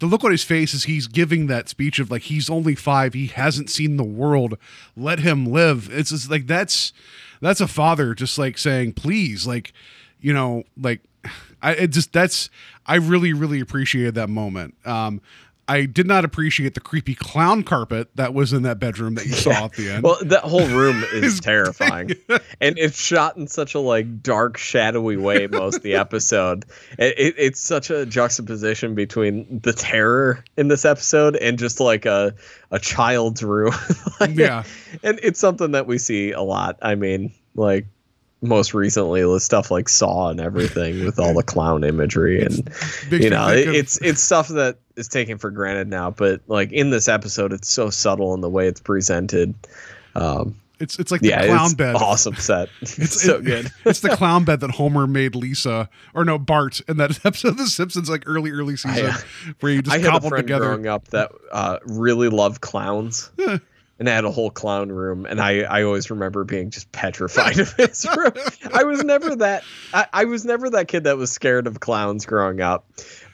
the look on his face is he's giving that speech of like he's only five he hasn't seen the world let him live. It's just like that's that's a father just like saying please like you know like i it just that's i really really appreciated that moment. Um I did not appreciate the creepy clown carpet that was in that bedroom that you saw at the end. Well, that whole room is Is terrifying, and it's shot in such a like dark, shadowy way most of the episode. It, it, it's such a juxtaposition between the terror in this episode and just like a a child's room. Like, Yeah. and it's something that we see a lot. I mean, like most recently with stuff like Saw and everything with all the clown imagery and you know it, it's it's stuff that is taken for granted now. But like in this episode, it's so subtle in the way it's presented. Um, it's it's like the yeah, clown it's bed. awesome set. It's, so it- good. it's the clown bed that Homer made Lisa, or no, Bart, in that episode of The Simpsons, like early, early season, uh, where you just I had a friend together. growing up that uh, really loved clowns. And had a whole clown room, and I, I always remember being just petrified of his room. I was never that I, I was never that kid that was scared of clowns growing up,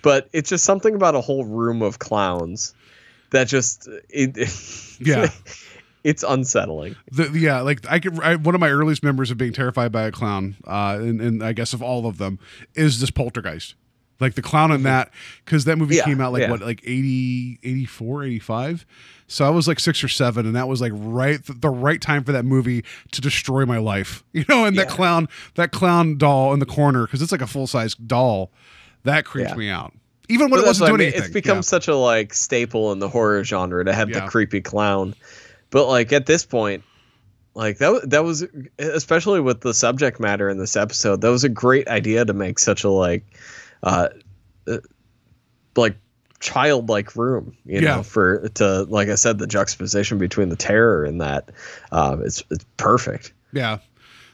but it's just something about a whole room of clowns that just it, Yeah. it's unsettling. The, yeah, like I could. I, one of my earliest memories of being terrified by a clown, uh, and, and I guess of all of them, is this Poltergeist. Like the clown in mm-hmm. that, because that movie Yeah, came out like yeah. what, like 80, 84, 85? So I was like six or seven, and that was like right the right time for that movie to destroy my life. You know, and that clown, that clown doll in the corner, because it's like a full size doll, that Yeah. me out. Even when But it wasn't what I doing mean. anything. It's become Yeah. such a like staple in the horror genre to have Yeah. the creepy clown. But like at this point, like that that was especially with the subject matter in this episode, that was a great idea to make such a like uh, like childlike room, you Yeah. know, for to like I said, the juxtaposition between the terror and that um it's it's perfect. Yeah.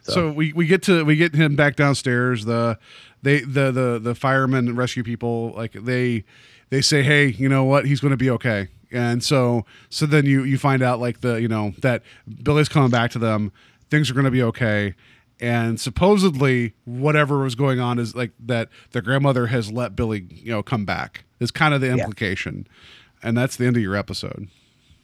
So. So- we, we get to we get him back downstairs. The they the the the firemen and rescue people like they they say, hey, you know what? He's going to be okay. And so so then you you find out like the you know that Billy's coming back to them. Things are going to be okay. And supposedly whatever was going on is like that the grandmother has let Billy you know come back. Is kind of the implication. And that's the end of your episode.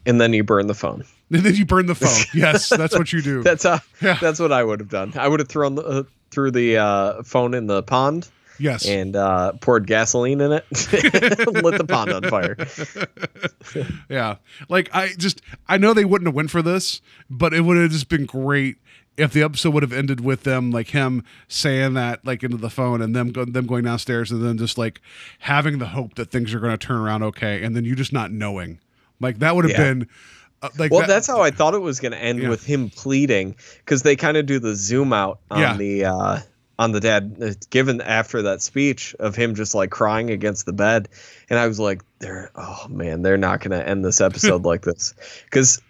And then you burn the phone. And then you burn the phone. yes, that's what you do. That's how Yeah. that's what I would have done. I would have thrown the uh, threw the uh, phone in the pond. yes. and uh, poured gasoline in it, lit the pond on fire. Yeah. Like I just I know they wouldn't have went for this, but it would have just been great if the episode would have ended with them like him saying that like into the phone and them go, them going downstairs and then just like having the hope that things are going to turn around okay and then you just not knowing. Like that would have Yeah. been uh, like Well, that- that's how I thought it was going to end Yeah. with him pleading because they kind of do the zoom out on Yeah. the uh, on the dad uh, given after that speech of him just like crying against the bed, and I was like, they're oh man, they're not going to end this episode like this because.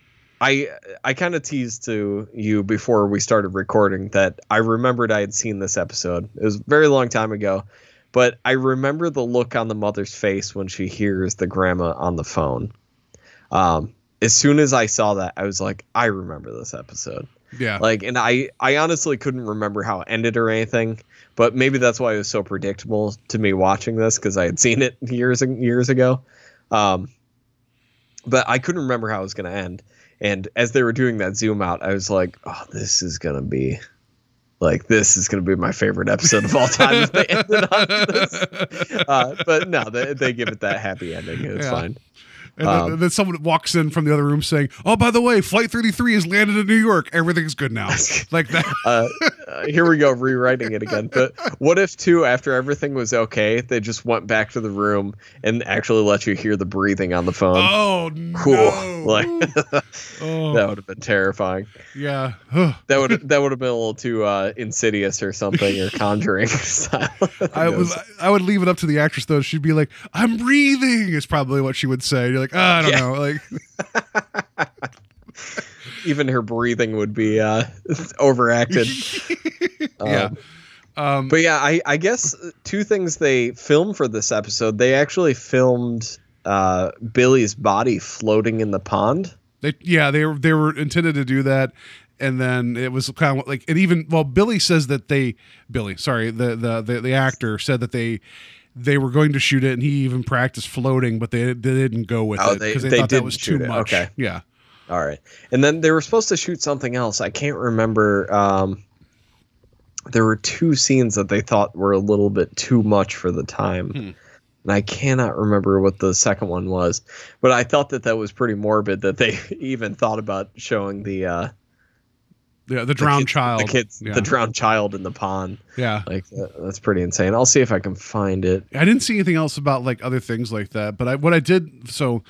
I I kind of teased to you before we started recording that I remembered I had seen this episode. It was a very long time ago, but I remember the look on the mother's face when she hears the grandma on the phone. Um, as soon as I saw that, I was like, I remember this episode. yeah. Like, and I I honestly couldn't remember how it ended or anything, but maybe that's why it was so predictable to me watching this because I had seen it years and years ago. Um, but I couldn't remember how it was going to end. And as they were doing that zoom out, I was like, oh, this is going to be like this is going to be my favorite episode of all time if they ended on this. Uh, but no, they, they give it that happy ending. It's Yeah. fine. And then, Um, and then someone walks in from the other room saying, "Oh, by the way, Flight 33 has landed in New York. Everything's good now." like that. uh, uh, here we go rewriting it again but what if too after everything was okay they just went back to the room and actually let you hear the breathing on the phone Oh cool no! like oh, that would have been terrifying yeah. That would that would have been a little too uh, insidious or something or conjuring style I was I would leave it up to the actress though. She'd be like, "I'm breathing," is probably what she would say. You're like, "Ah, I don't Yeah. know. Like, even her breathing would be uh, overacted yeah. Um, but yeah, I, I guess two things they filmed for this episode. They actually filmed uh, Billy's body floating in the pond. They yeah, they were they were intended to do that. And then it was kind of like and even well, Billy says that they Billy, sorry, the the the, the actor said that they they were going to shoot it and he even practiced floating, but they, they didn't go with Oh, it they- because they, they thought that was too it. much. Okay. Yeah. All right. And then they were supposed to shoot something else. I can't remember. Um, there were two scenes that they thought were a little bit too much for the time. Hmm. And I cannot remember what the second one was. But I thought that that was pretty morbid that they even thought about showing the uh, Yeah, the the drowned child. the kids, Yeah. the drowned child in the pond. yeah. Like that, that's pretty insane. I'll see if I can find it. I didn't see anything else about like other things like that, but I what I did so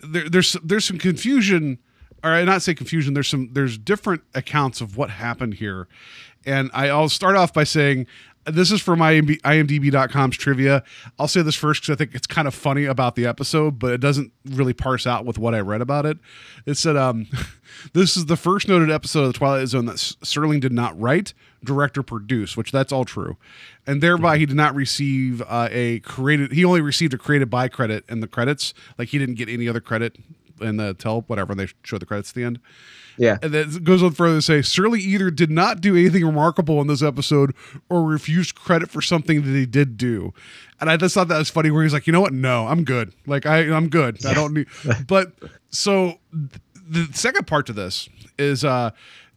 there, there's there's some confusion or I not say confusion. There's some there's different accounts of what happened here, and I, I'll start off by saying this is from IMB, IMDb.com's trivia. I'll say this first because I think it's kind of funny about the episode, but it doesn't really parse out with what I read about it. It said, um, "This is the first noted episode of the Twilight Zone that S- Serling did not write, direct, or produce, which that's all true, and thereby he did not receive uh, a created. He only received a created by credit in the credits. Like he didn't get any other credit in the tell whatever they show the credits at the end." Yeah. And then it goes on further to say Serling either did not do anything remarkable in this episode or refused credit for something that he did do. And I just thought that was funny where he's like, you know what? No, I'm good. Like I I'm good. I don't need but so th- the second part to this is uh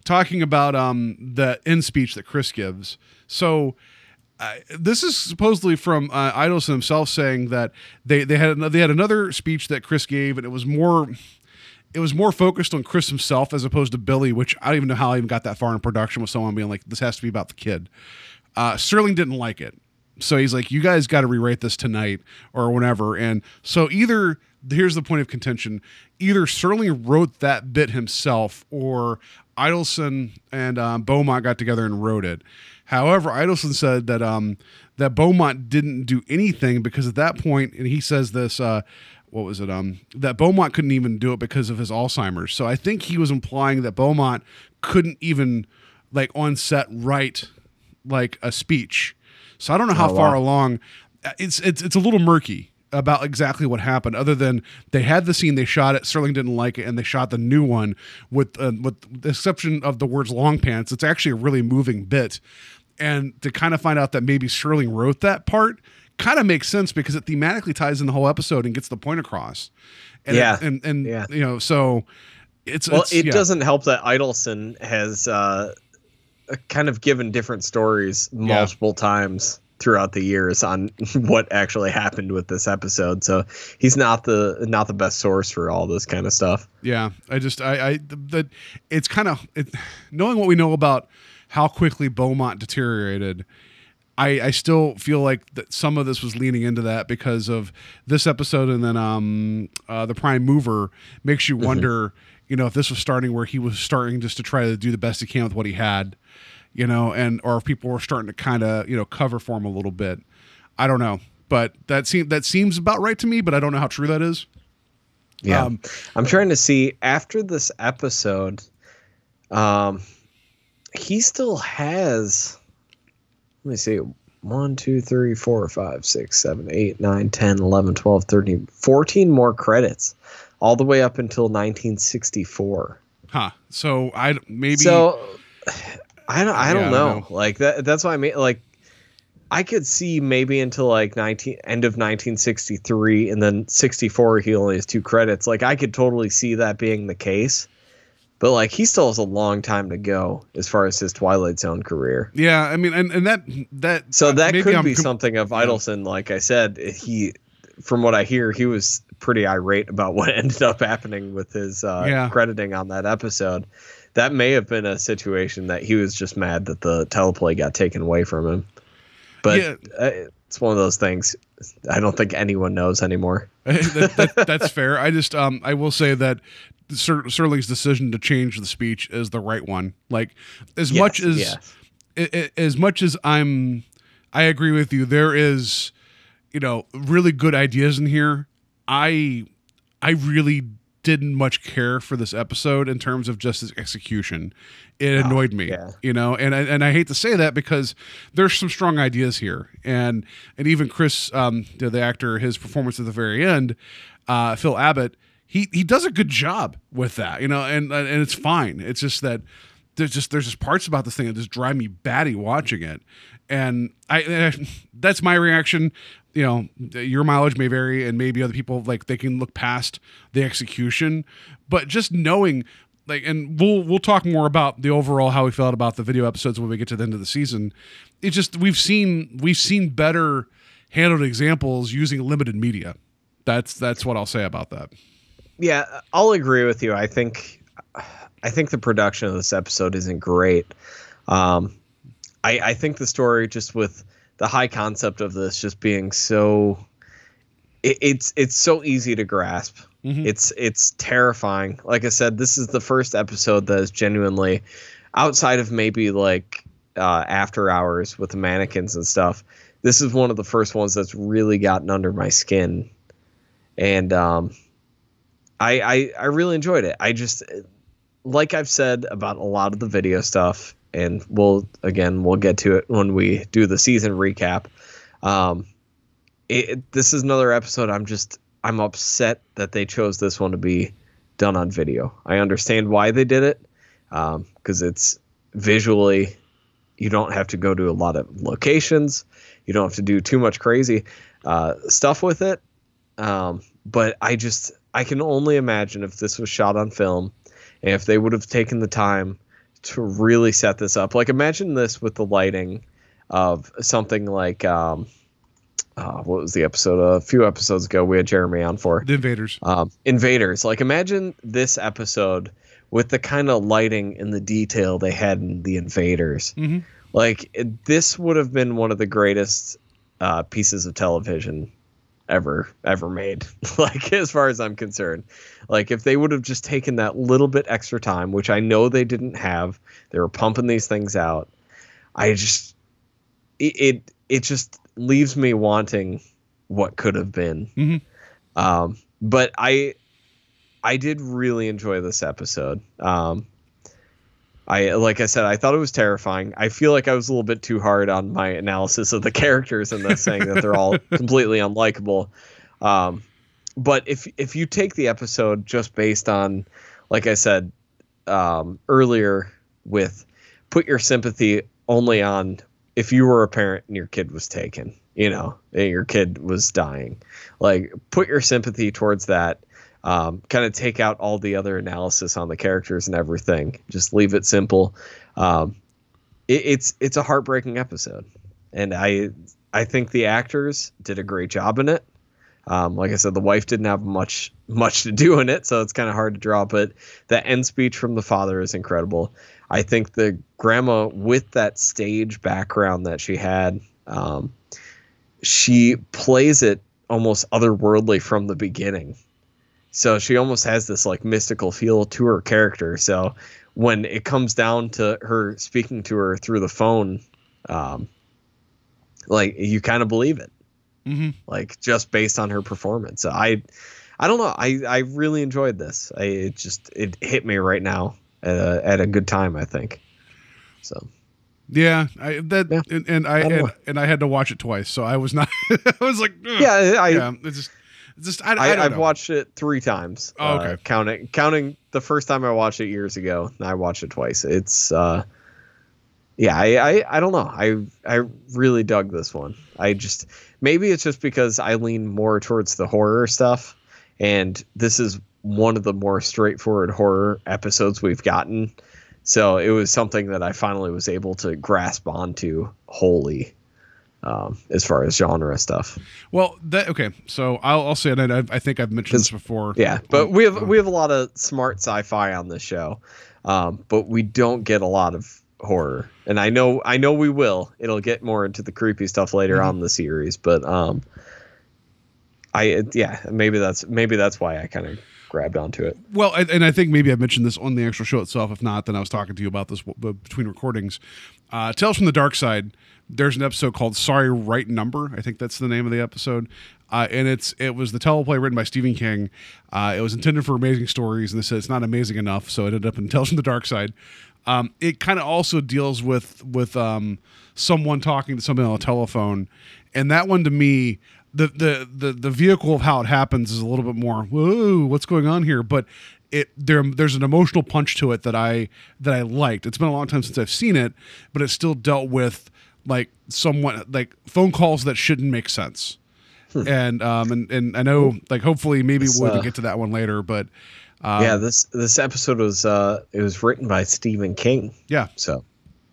talking about um the end speech that Chris gives. So this is supposedly from uh, Idelson himself saying that they they had they had another speech that Chris gave and it was more it was more focused on Chris himself as opposed to Billy, which I don't even know how I even got that far in production with someone being like, this has to be about the kid. Uh, Serling didn't like it. So he's like, you guys got to rewrite this tonight or whenever. And so either, here's the point of contention either Serling wrote that bit himself or Idelson and um, Beaumont got together and wrote it. However, Idelson said that um, that Beaumont didn't do anything because at that point, and he says this, uh, what was it? Um, that Beaumont couldn't even do it because of his Alzheimer's. So I think he was implying that Beaumont couldn't even like on set write like a speech. So I don't know how Oh, far along. uh, It's it's it's a little murky about exactly what happened. Other than they had the scene, they shot it. Serling didn't like it, and they shot the new one with uh, with the exception of the words "long pants." It's actually a really moving bit, and to kind of find out that maybe Serling wrote that part kind of makes sense because it thematically ties in the whole episode and gets the point across. And it- Yeah. and and Yeah. you know so. It's, Well, it's, it yeah. doesn't help that Idelson has uh, kind of given different stories multiple times throughout the years on what actually happened with this episode. So he's not the not the best source for all this kind of stuff. Yeah, I just I I that it's kind of it, knowing what we know about how quickly Beaumont deteriorated. I, I still feel like that some of this was leaning into that because of this episode and then um uh, the prime mover makes you wonder you know if this was starting where he was starting just to try to do the best he can with what he had you know and or if people were starting to kind of you know cover for him a little bit I don't know but that seems that seems about right to me but I don't know how true that is Yeah. Um, I'm trying to see after this episode, um, he still has, let me see, 1, 2, 3, 4, 5, 6, 7, 8, 9, 10, 11, 12, 13, 14 more credits, all the way up until 1964. huh so I maybe So I don't I don't I know. don't Like that that's why I mean like I could see maybe until like 19 end of 1963 and then 64 he only has two credits. Like I could totally see that being the case. But like he still has a long time to go as far as his Twilight Zone career. Yeah, I mean, and, and that that So that could I'm be com- something of Idelson. Like I said, he, from what I hear, he was pretty irate about what ended up happening with his uh, Yeah. crediting on that episode. That may have been a situation that he was just mad that the teleplay got taken away from him. But Yeah. uh, it's one of those things. I don't think anyone knows anymore. that, that, that's fair. I just um I will say that Sir, Serling's decision to change the speech is the right one. Like as Yes, much as yes. i- i- as much as I'm I agree with you. There is you know really good ideas in here. I I really didn't much care for this episode in terms of just its execution. It annoyed me, yeah. you know, and I, and I hate to say that because there's some strong ideas here, and and even Chris, um, the, the actor, his performance at the very end, uh, Phil Abbott, he he does a good job with that, you know, and and it's fine. It's just that there's just there's just parts about this thing that just drive me batty watching it, and I, I that's my reaction. You know, your mileage may vary, and maybe other people like they can look past the execution, but just knowing like, and we'll we'll talk more about the overall how we felt about the video episodes when we get to the end of the season. It's just we've seen we've seen better handled examples using limited media. That's that's what I'll say about that. Yeah, I'll agree with you. I think I think the production of this episode isn't great. Um, I, I think the story just with the high concept of this just being so it, it's it's so easy to grasp. Mhm. It's it's terrifying. Like I said, this is the first episode that is genuinely outside of maybe like uh, after hours with the mannequins and stuff. This is one of the first ones that's really gotten under my skin, and um, I, I I really enjoyed it. I just like I've said about a lot of the video stuff, and we'll again we'll get to it when we do the season recap. Um, it, it- this is another episode. I'm just I'm upset that they chose this one to be done on video. I understand why they did it because it's visually you don't have to go to a lot of locations. You don't have to do too much crazy uh, stuff with it. Um, but I just I can only imagine if this was shot on film and if they would have taken the time to really set this up. Like imagine this with the lighting of something like um, uh, what was the episode? A few episodes ago, we had Jeremy on for The Invaders. um, Invaders. Like imagine this episode with the kind of lighting and the detail they had in the Invaders. Mhm. Like it- this would have been one of the greatest uh, pieces of television ever ever made. like as far as I'm concerned, like if they would have just taken that little bit extra time, which I know they didn't have, they were pumping these things out. I just it it, it just leaves me wanting what could have been. Mhm. Um, but I I did really enjoy this episode. Um, I like I said, I thought it was terrifying. I feel like I was a little bit too hard on my analysis of the characters in this, saying that they're all completely unlikable. Um, but if if you take the episode just based on, like I said um, earlier, with put your sympathy only on if you were a parent and your kid was taken, you know, and your kid was dying, like put your sympathy towards that. Um, kind of take out all the other analysis on the characters and everything. Just leave it simple. Um, it, it's it's a heartbreaking episode, and I I think the actors did a great job in it. Um, like I said, the wife didn't have much much to do in it, so it's kind of hard to draw. But that end speech from the father is incredible. I think the grandma, with that stage background that she had, um, she plays it almost otherworldly from the beginning. So she almost has this like mystical feel to her character. So when it comes down to her speaking to her through the phone, um, like you kind of believe it hmm like just based on her performance. So I, I don't know. I I really enjoyed this. I it just it hit me right now at a, at a good time. I think. So Yeah, I that Yeah. and, and I, I and, and I had to watch it twice, so I was not. I was like, ugh. yeah, I yeah. It's just, just I, I, I, don't I've know. watched it three times. Oh, uh, okay. counting counting the first time I watched it years ago. and I watched it twice. It's uh, yeah. I, I I don't know. I I really dug this one. I just maybe it's just because I lean more towards the horror stuff, and this is one of the more straightforward horror episodes we've gotten. So it was something that I finally was able to grasp onto wholly. Um, as far as genre stuff, Well, that okay. So I'll, I'll say and I, I think I've mentioned this before. Yeah, but we have we have a lot of smart sci-fi on this show, um, but we don't get a lot of horror. And I know I know we will. It'll get more into the creepy stuff later Mm-hmm. on in the series, but um, I yeah maybe that's maybe that's why I kind of grabbed onto it. Well, and, and I think maybe I mentioned this on the actual show itself. If not, then I was talking to you about this w- between recordings. Uh, Tales from the Dark Side. There's an episode called "Sorry, Right Number." I think that's the name of the episode, uh, and it's it was the teleplay written by Stephen King. Uh, it was intended for amazing stories, and they said it's not amazing enough, so it ended up in Tales from the Dark Side. Um, it kind of also deals with with um, someone talking to somebody on a telephone, and that one to me the the the the vehicle of how it happens is a little bit more whoa what's going on here but it there there's an emotional punch to it that I that I liked it's been a long time since I've seen it but it still dealt with like someone like phone calls that shouldn't make sense and um and and I know like hopefully maybe This, we'll uh, get to that one later but um, yeah, this this episode was uh it was written by Stephen King, yeah so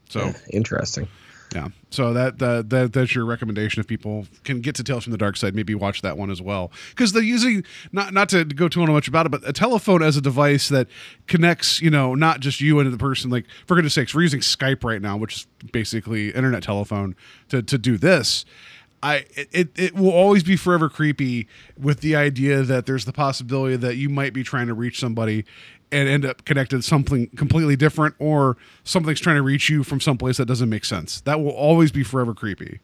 so yeah, interesting. Yeah. So that, that that that's your recommendation if people can get to Tales from the Dark Side, maybe watch that one as well. Because they're using not not to go too much about it, but a telephone as a device that connects, you know, not just you and the person. Like for goodness sakes, we're using Skype right now, which is basically internet telephone to to do this. I it, it will always be forever creepy with the idea that there's the possibility that you might be trying to reach somebody and end up connected to something completely different or something's trying to reach you from someplace that doesn't make sense. That will always be forever creepy.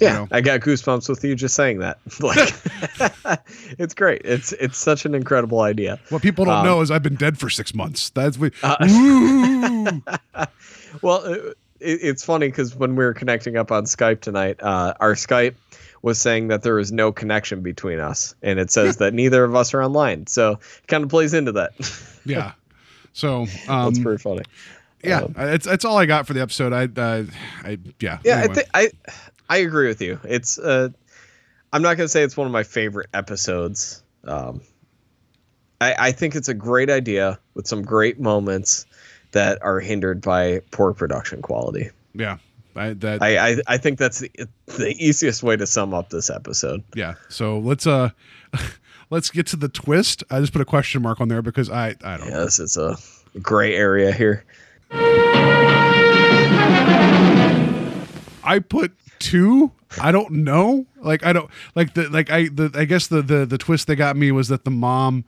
Yeah, know? I got goosebumps with you just saying that. Like, it's great. It's it's such an incredible idea. What people don't Um, know is I've been dead for six months. That's what. Uh, Well, uh, it, it's funny because when we were connecting up on Skype tonight, uh, our Skype was saying that there is no connection between us, and it says that neither of us are online. So it kind of plays into that. yeah. So um, That's pretty funny. yeah, Um, it's it's all I got for the episode. I uh, I yeah. Yeah, anyway. I think I I agree with you. It's uh I'm not gonna say it's one of my favorite episodes. Um I, I think it's a great idea with some great moments that are hindered by poor production quality. yeah. I, that I, I, I think that's the, the easiest way to sum up this episode. yeah. So let's uh let's get to the twist. I just put a question mark on there because I I don't know. Yes, it's a gray area here. I put two. I don't know. Like I don't like the like I the I guess the the the twist they got me was that the mom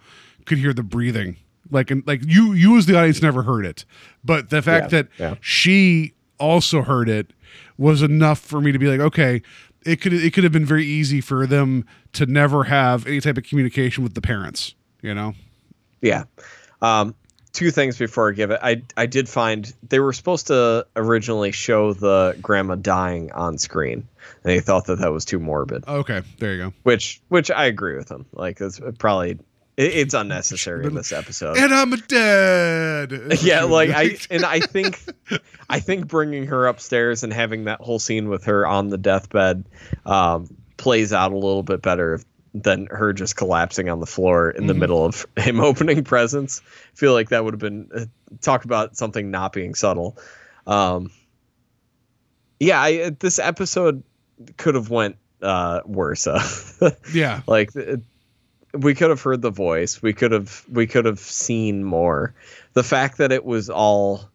could hear the breathing. Like and like you you as the audience never heard it, but the fact Yeah, that yeah. she also heard it was enough for me to be like, okay, it could it could have been very easy for them to never have any type of communication with the parents. You know? Yeah. Um, two things before I give it. I I did find they were supposed to originally show the grandma dying on screen, and they thought that that was too morbid. Okay, there you go. Which which I agree with them. Like it's probably it's unnecessary in this episode. And I'm dead. yeah, like I and I think I think bringing her upstairs and having that whole scene with her on the deathbed um, plays out a little bit better than her just collapsing on the floor in the middle of him opening presents. I feel like that would have been uh, talk about something not being subtle. Um, yeah, I, this episode could have went uh, worse. uh, yeah. like it, we could have heard the voice. We could have we could have seen more. The fact that it was all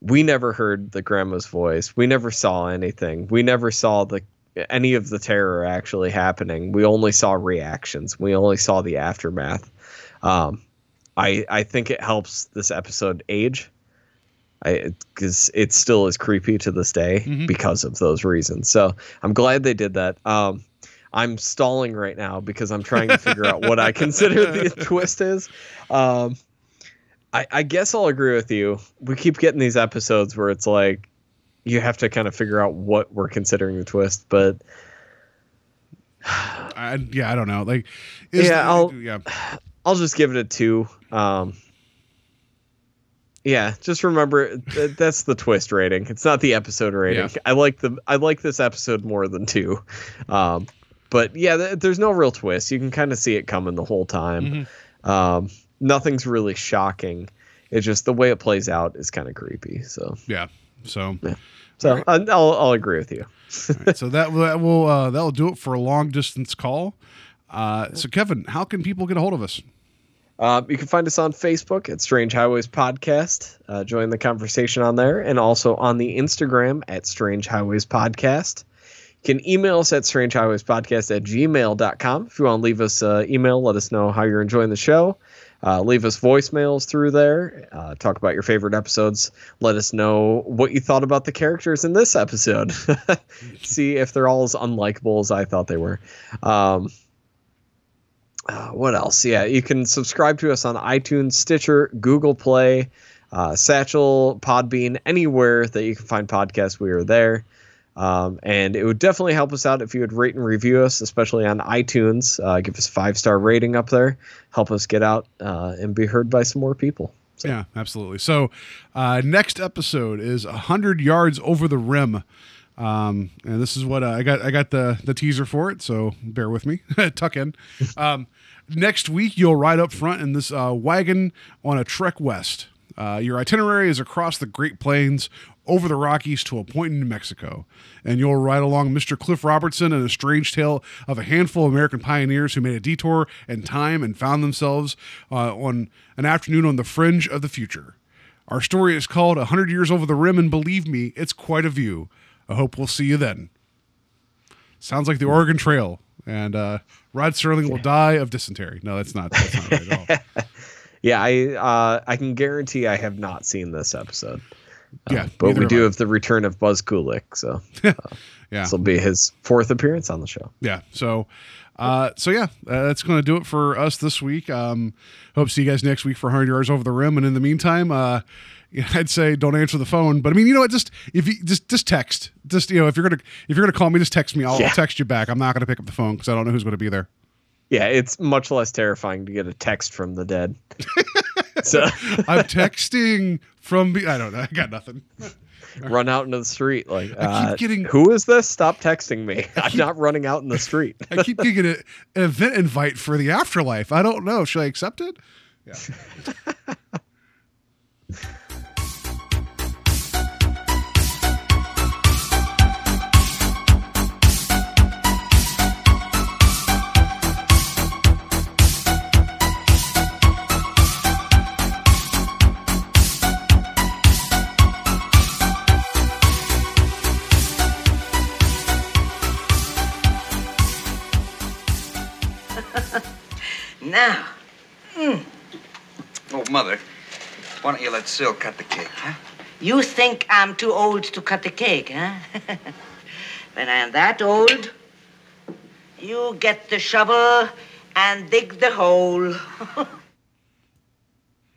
we never heard the grandma's voice. We never saw anything. We never saw the any of the terror actually happening. We only saw reactions. We only saw the aftermath. Um i i think it helps this episode age. I because it still is creepy to this day Mhm. because of those reasons. So I'm glad they did that. Um, I'm stalling right now because I'm trying to figure out what I consider the twist is. Um, I, I guess I'll agree with you. We keep getting these episodes where it's like you have to kind of figure out what we're considering the twist, but I, yeah, I don't know. Like, Yeah, the- I'll- yeah. I'll just give it a two. Um, yeah, just remember th- that's the twist rating. It's not the episode rating. Yeah. I like the I like this episode more than two. Um, but yeah, th- there's no real twist. You can kind of see it coming the whole time. Um, nothing's really shocking. It's just the way it plays out is kind of creepy. So Yeah. So, Yeah. so I- I'll I'll agree with you. right, so that will that will uh, that'll do it for a long distance call. Uh, so, Kevin, how can people get a hold of us? Uh, you can find us on Facebook at Strange Highways Podcast. Uh, join the conversation on there, and also on the Instagram at Strange Highways Podcast. Can email us at strangehighwayspodcast at gmail.com. If you want to leave us an email, let us know how you're enjoying the show. Uh, leave us voicemails through there. Uh, talk about your favorite episodes. Let us know what you thought about the characters in this episode. See if they're all as unlikable as I thought they were. Um, uh, what else? Yeah, you can subscribe to us on iTunes, Stitcher, Google Play, uh, Satchel, Podbean, anywhere that you can find podcasts. We are there. Um, and it would definitely help us out if you would rate and review us, especially on iTunes. Uh, give us a five star rating up there. Help us get out uh, and be heard by some more people. Yeah, absolutely. So, uh, next episode is hundred yards over the rim, um, and this is what uh, I got. I got the the teaser for it, so bear with me. Tuck in. Um, next week, you'll ride up front in this uh, wagon on a trek west. Uh, your itinerary is across the Great Plains, over the Rockies to a point in New Mexico, and you'll ride along Mr. Cliff Robertson and a strange tale of a handful of American pioneers who made a detour in time and found themselves uh, on an afternoon on the fringe of the future. Our story is called "A Hundred Yards Over the Rim," and believe me, it's quite a view. I hope we'll see you then. sounds like the Oregon Trail, and uh, Rod Serling will die of dysentery. No, that's not. That's not right at all. Yeah, I uh, I can guarantee I have not seen this episode. Uh, Yeah, but we do I. have the return of Buzz Kulik, so yeah. this will be his fourth appearance on the show. Yeah. So, uh, so yeah, uh, that's going to do it for us this week. Um, hope to see you guys next week for 100 yards over the rim. And in the meantime, uh, I'd say don't answer the phone. But I mean, you know what? Just if you just just text. Just you know, if you're gonna if you're gonna call me, just text me. I'll, Yeah. I'll text you back. I'm not gonna pick up the phone because I don't know who's going to be there. Yeah, it's much less terrifying to get a text from the dead. so I'm texting from. Be- I don't know. I got nothing. run out into the street like I keep uh, getting- who is this? Stop texting me. I'm not running out in the street. I keep getting a, an event invite for the afterlife. I don't know. Should I accept it? Yeah. Now, hmm. Oh, Mother, why don't you let Sil cut the cake, huh? you think I'm too old to cut the cake, huh? when I'm that old, you get the shovel and dig the hole.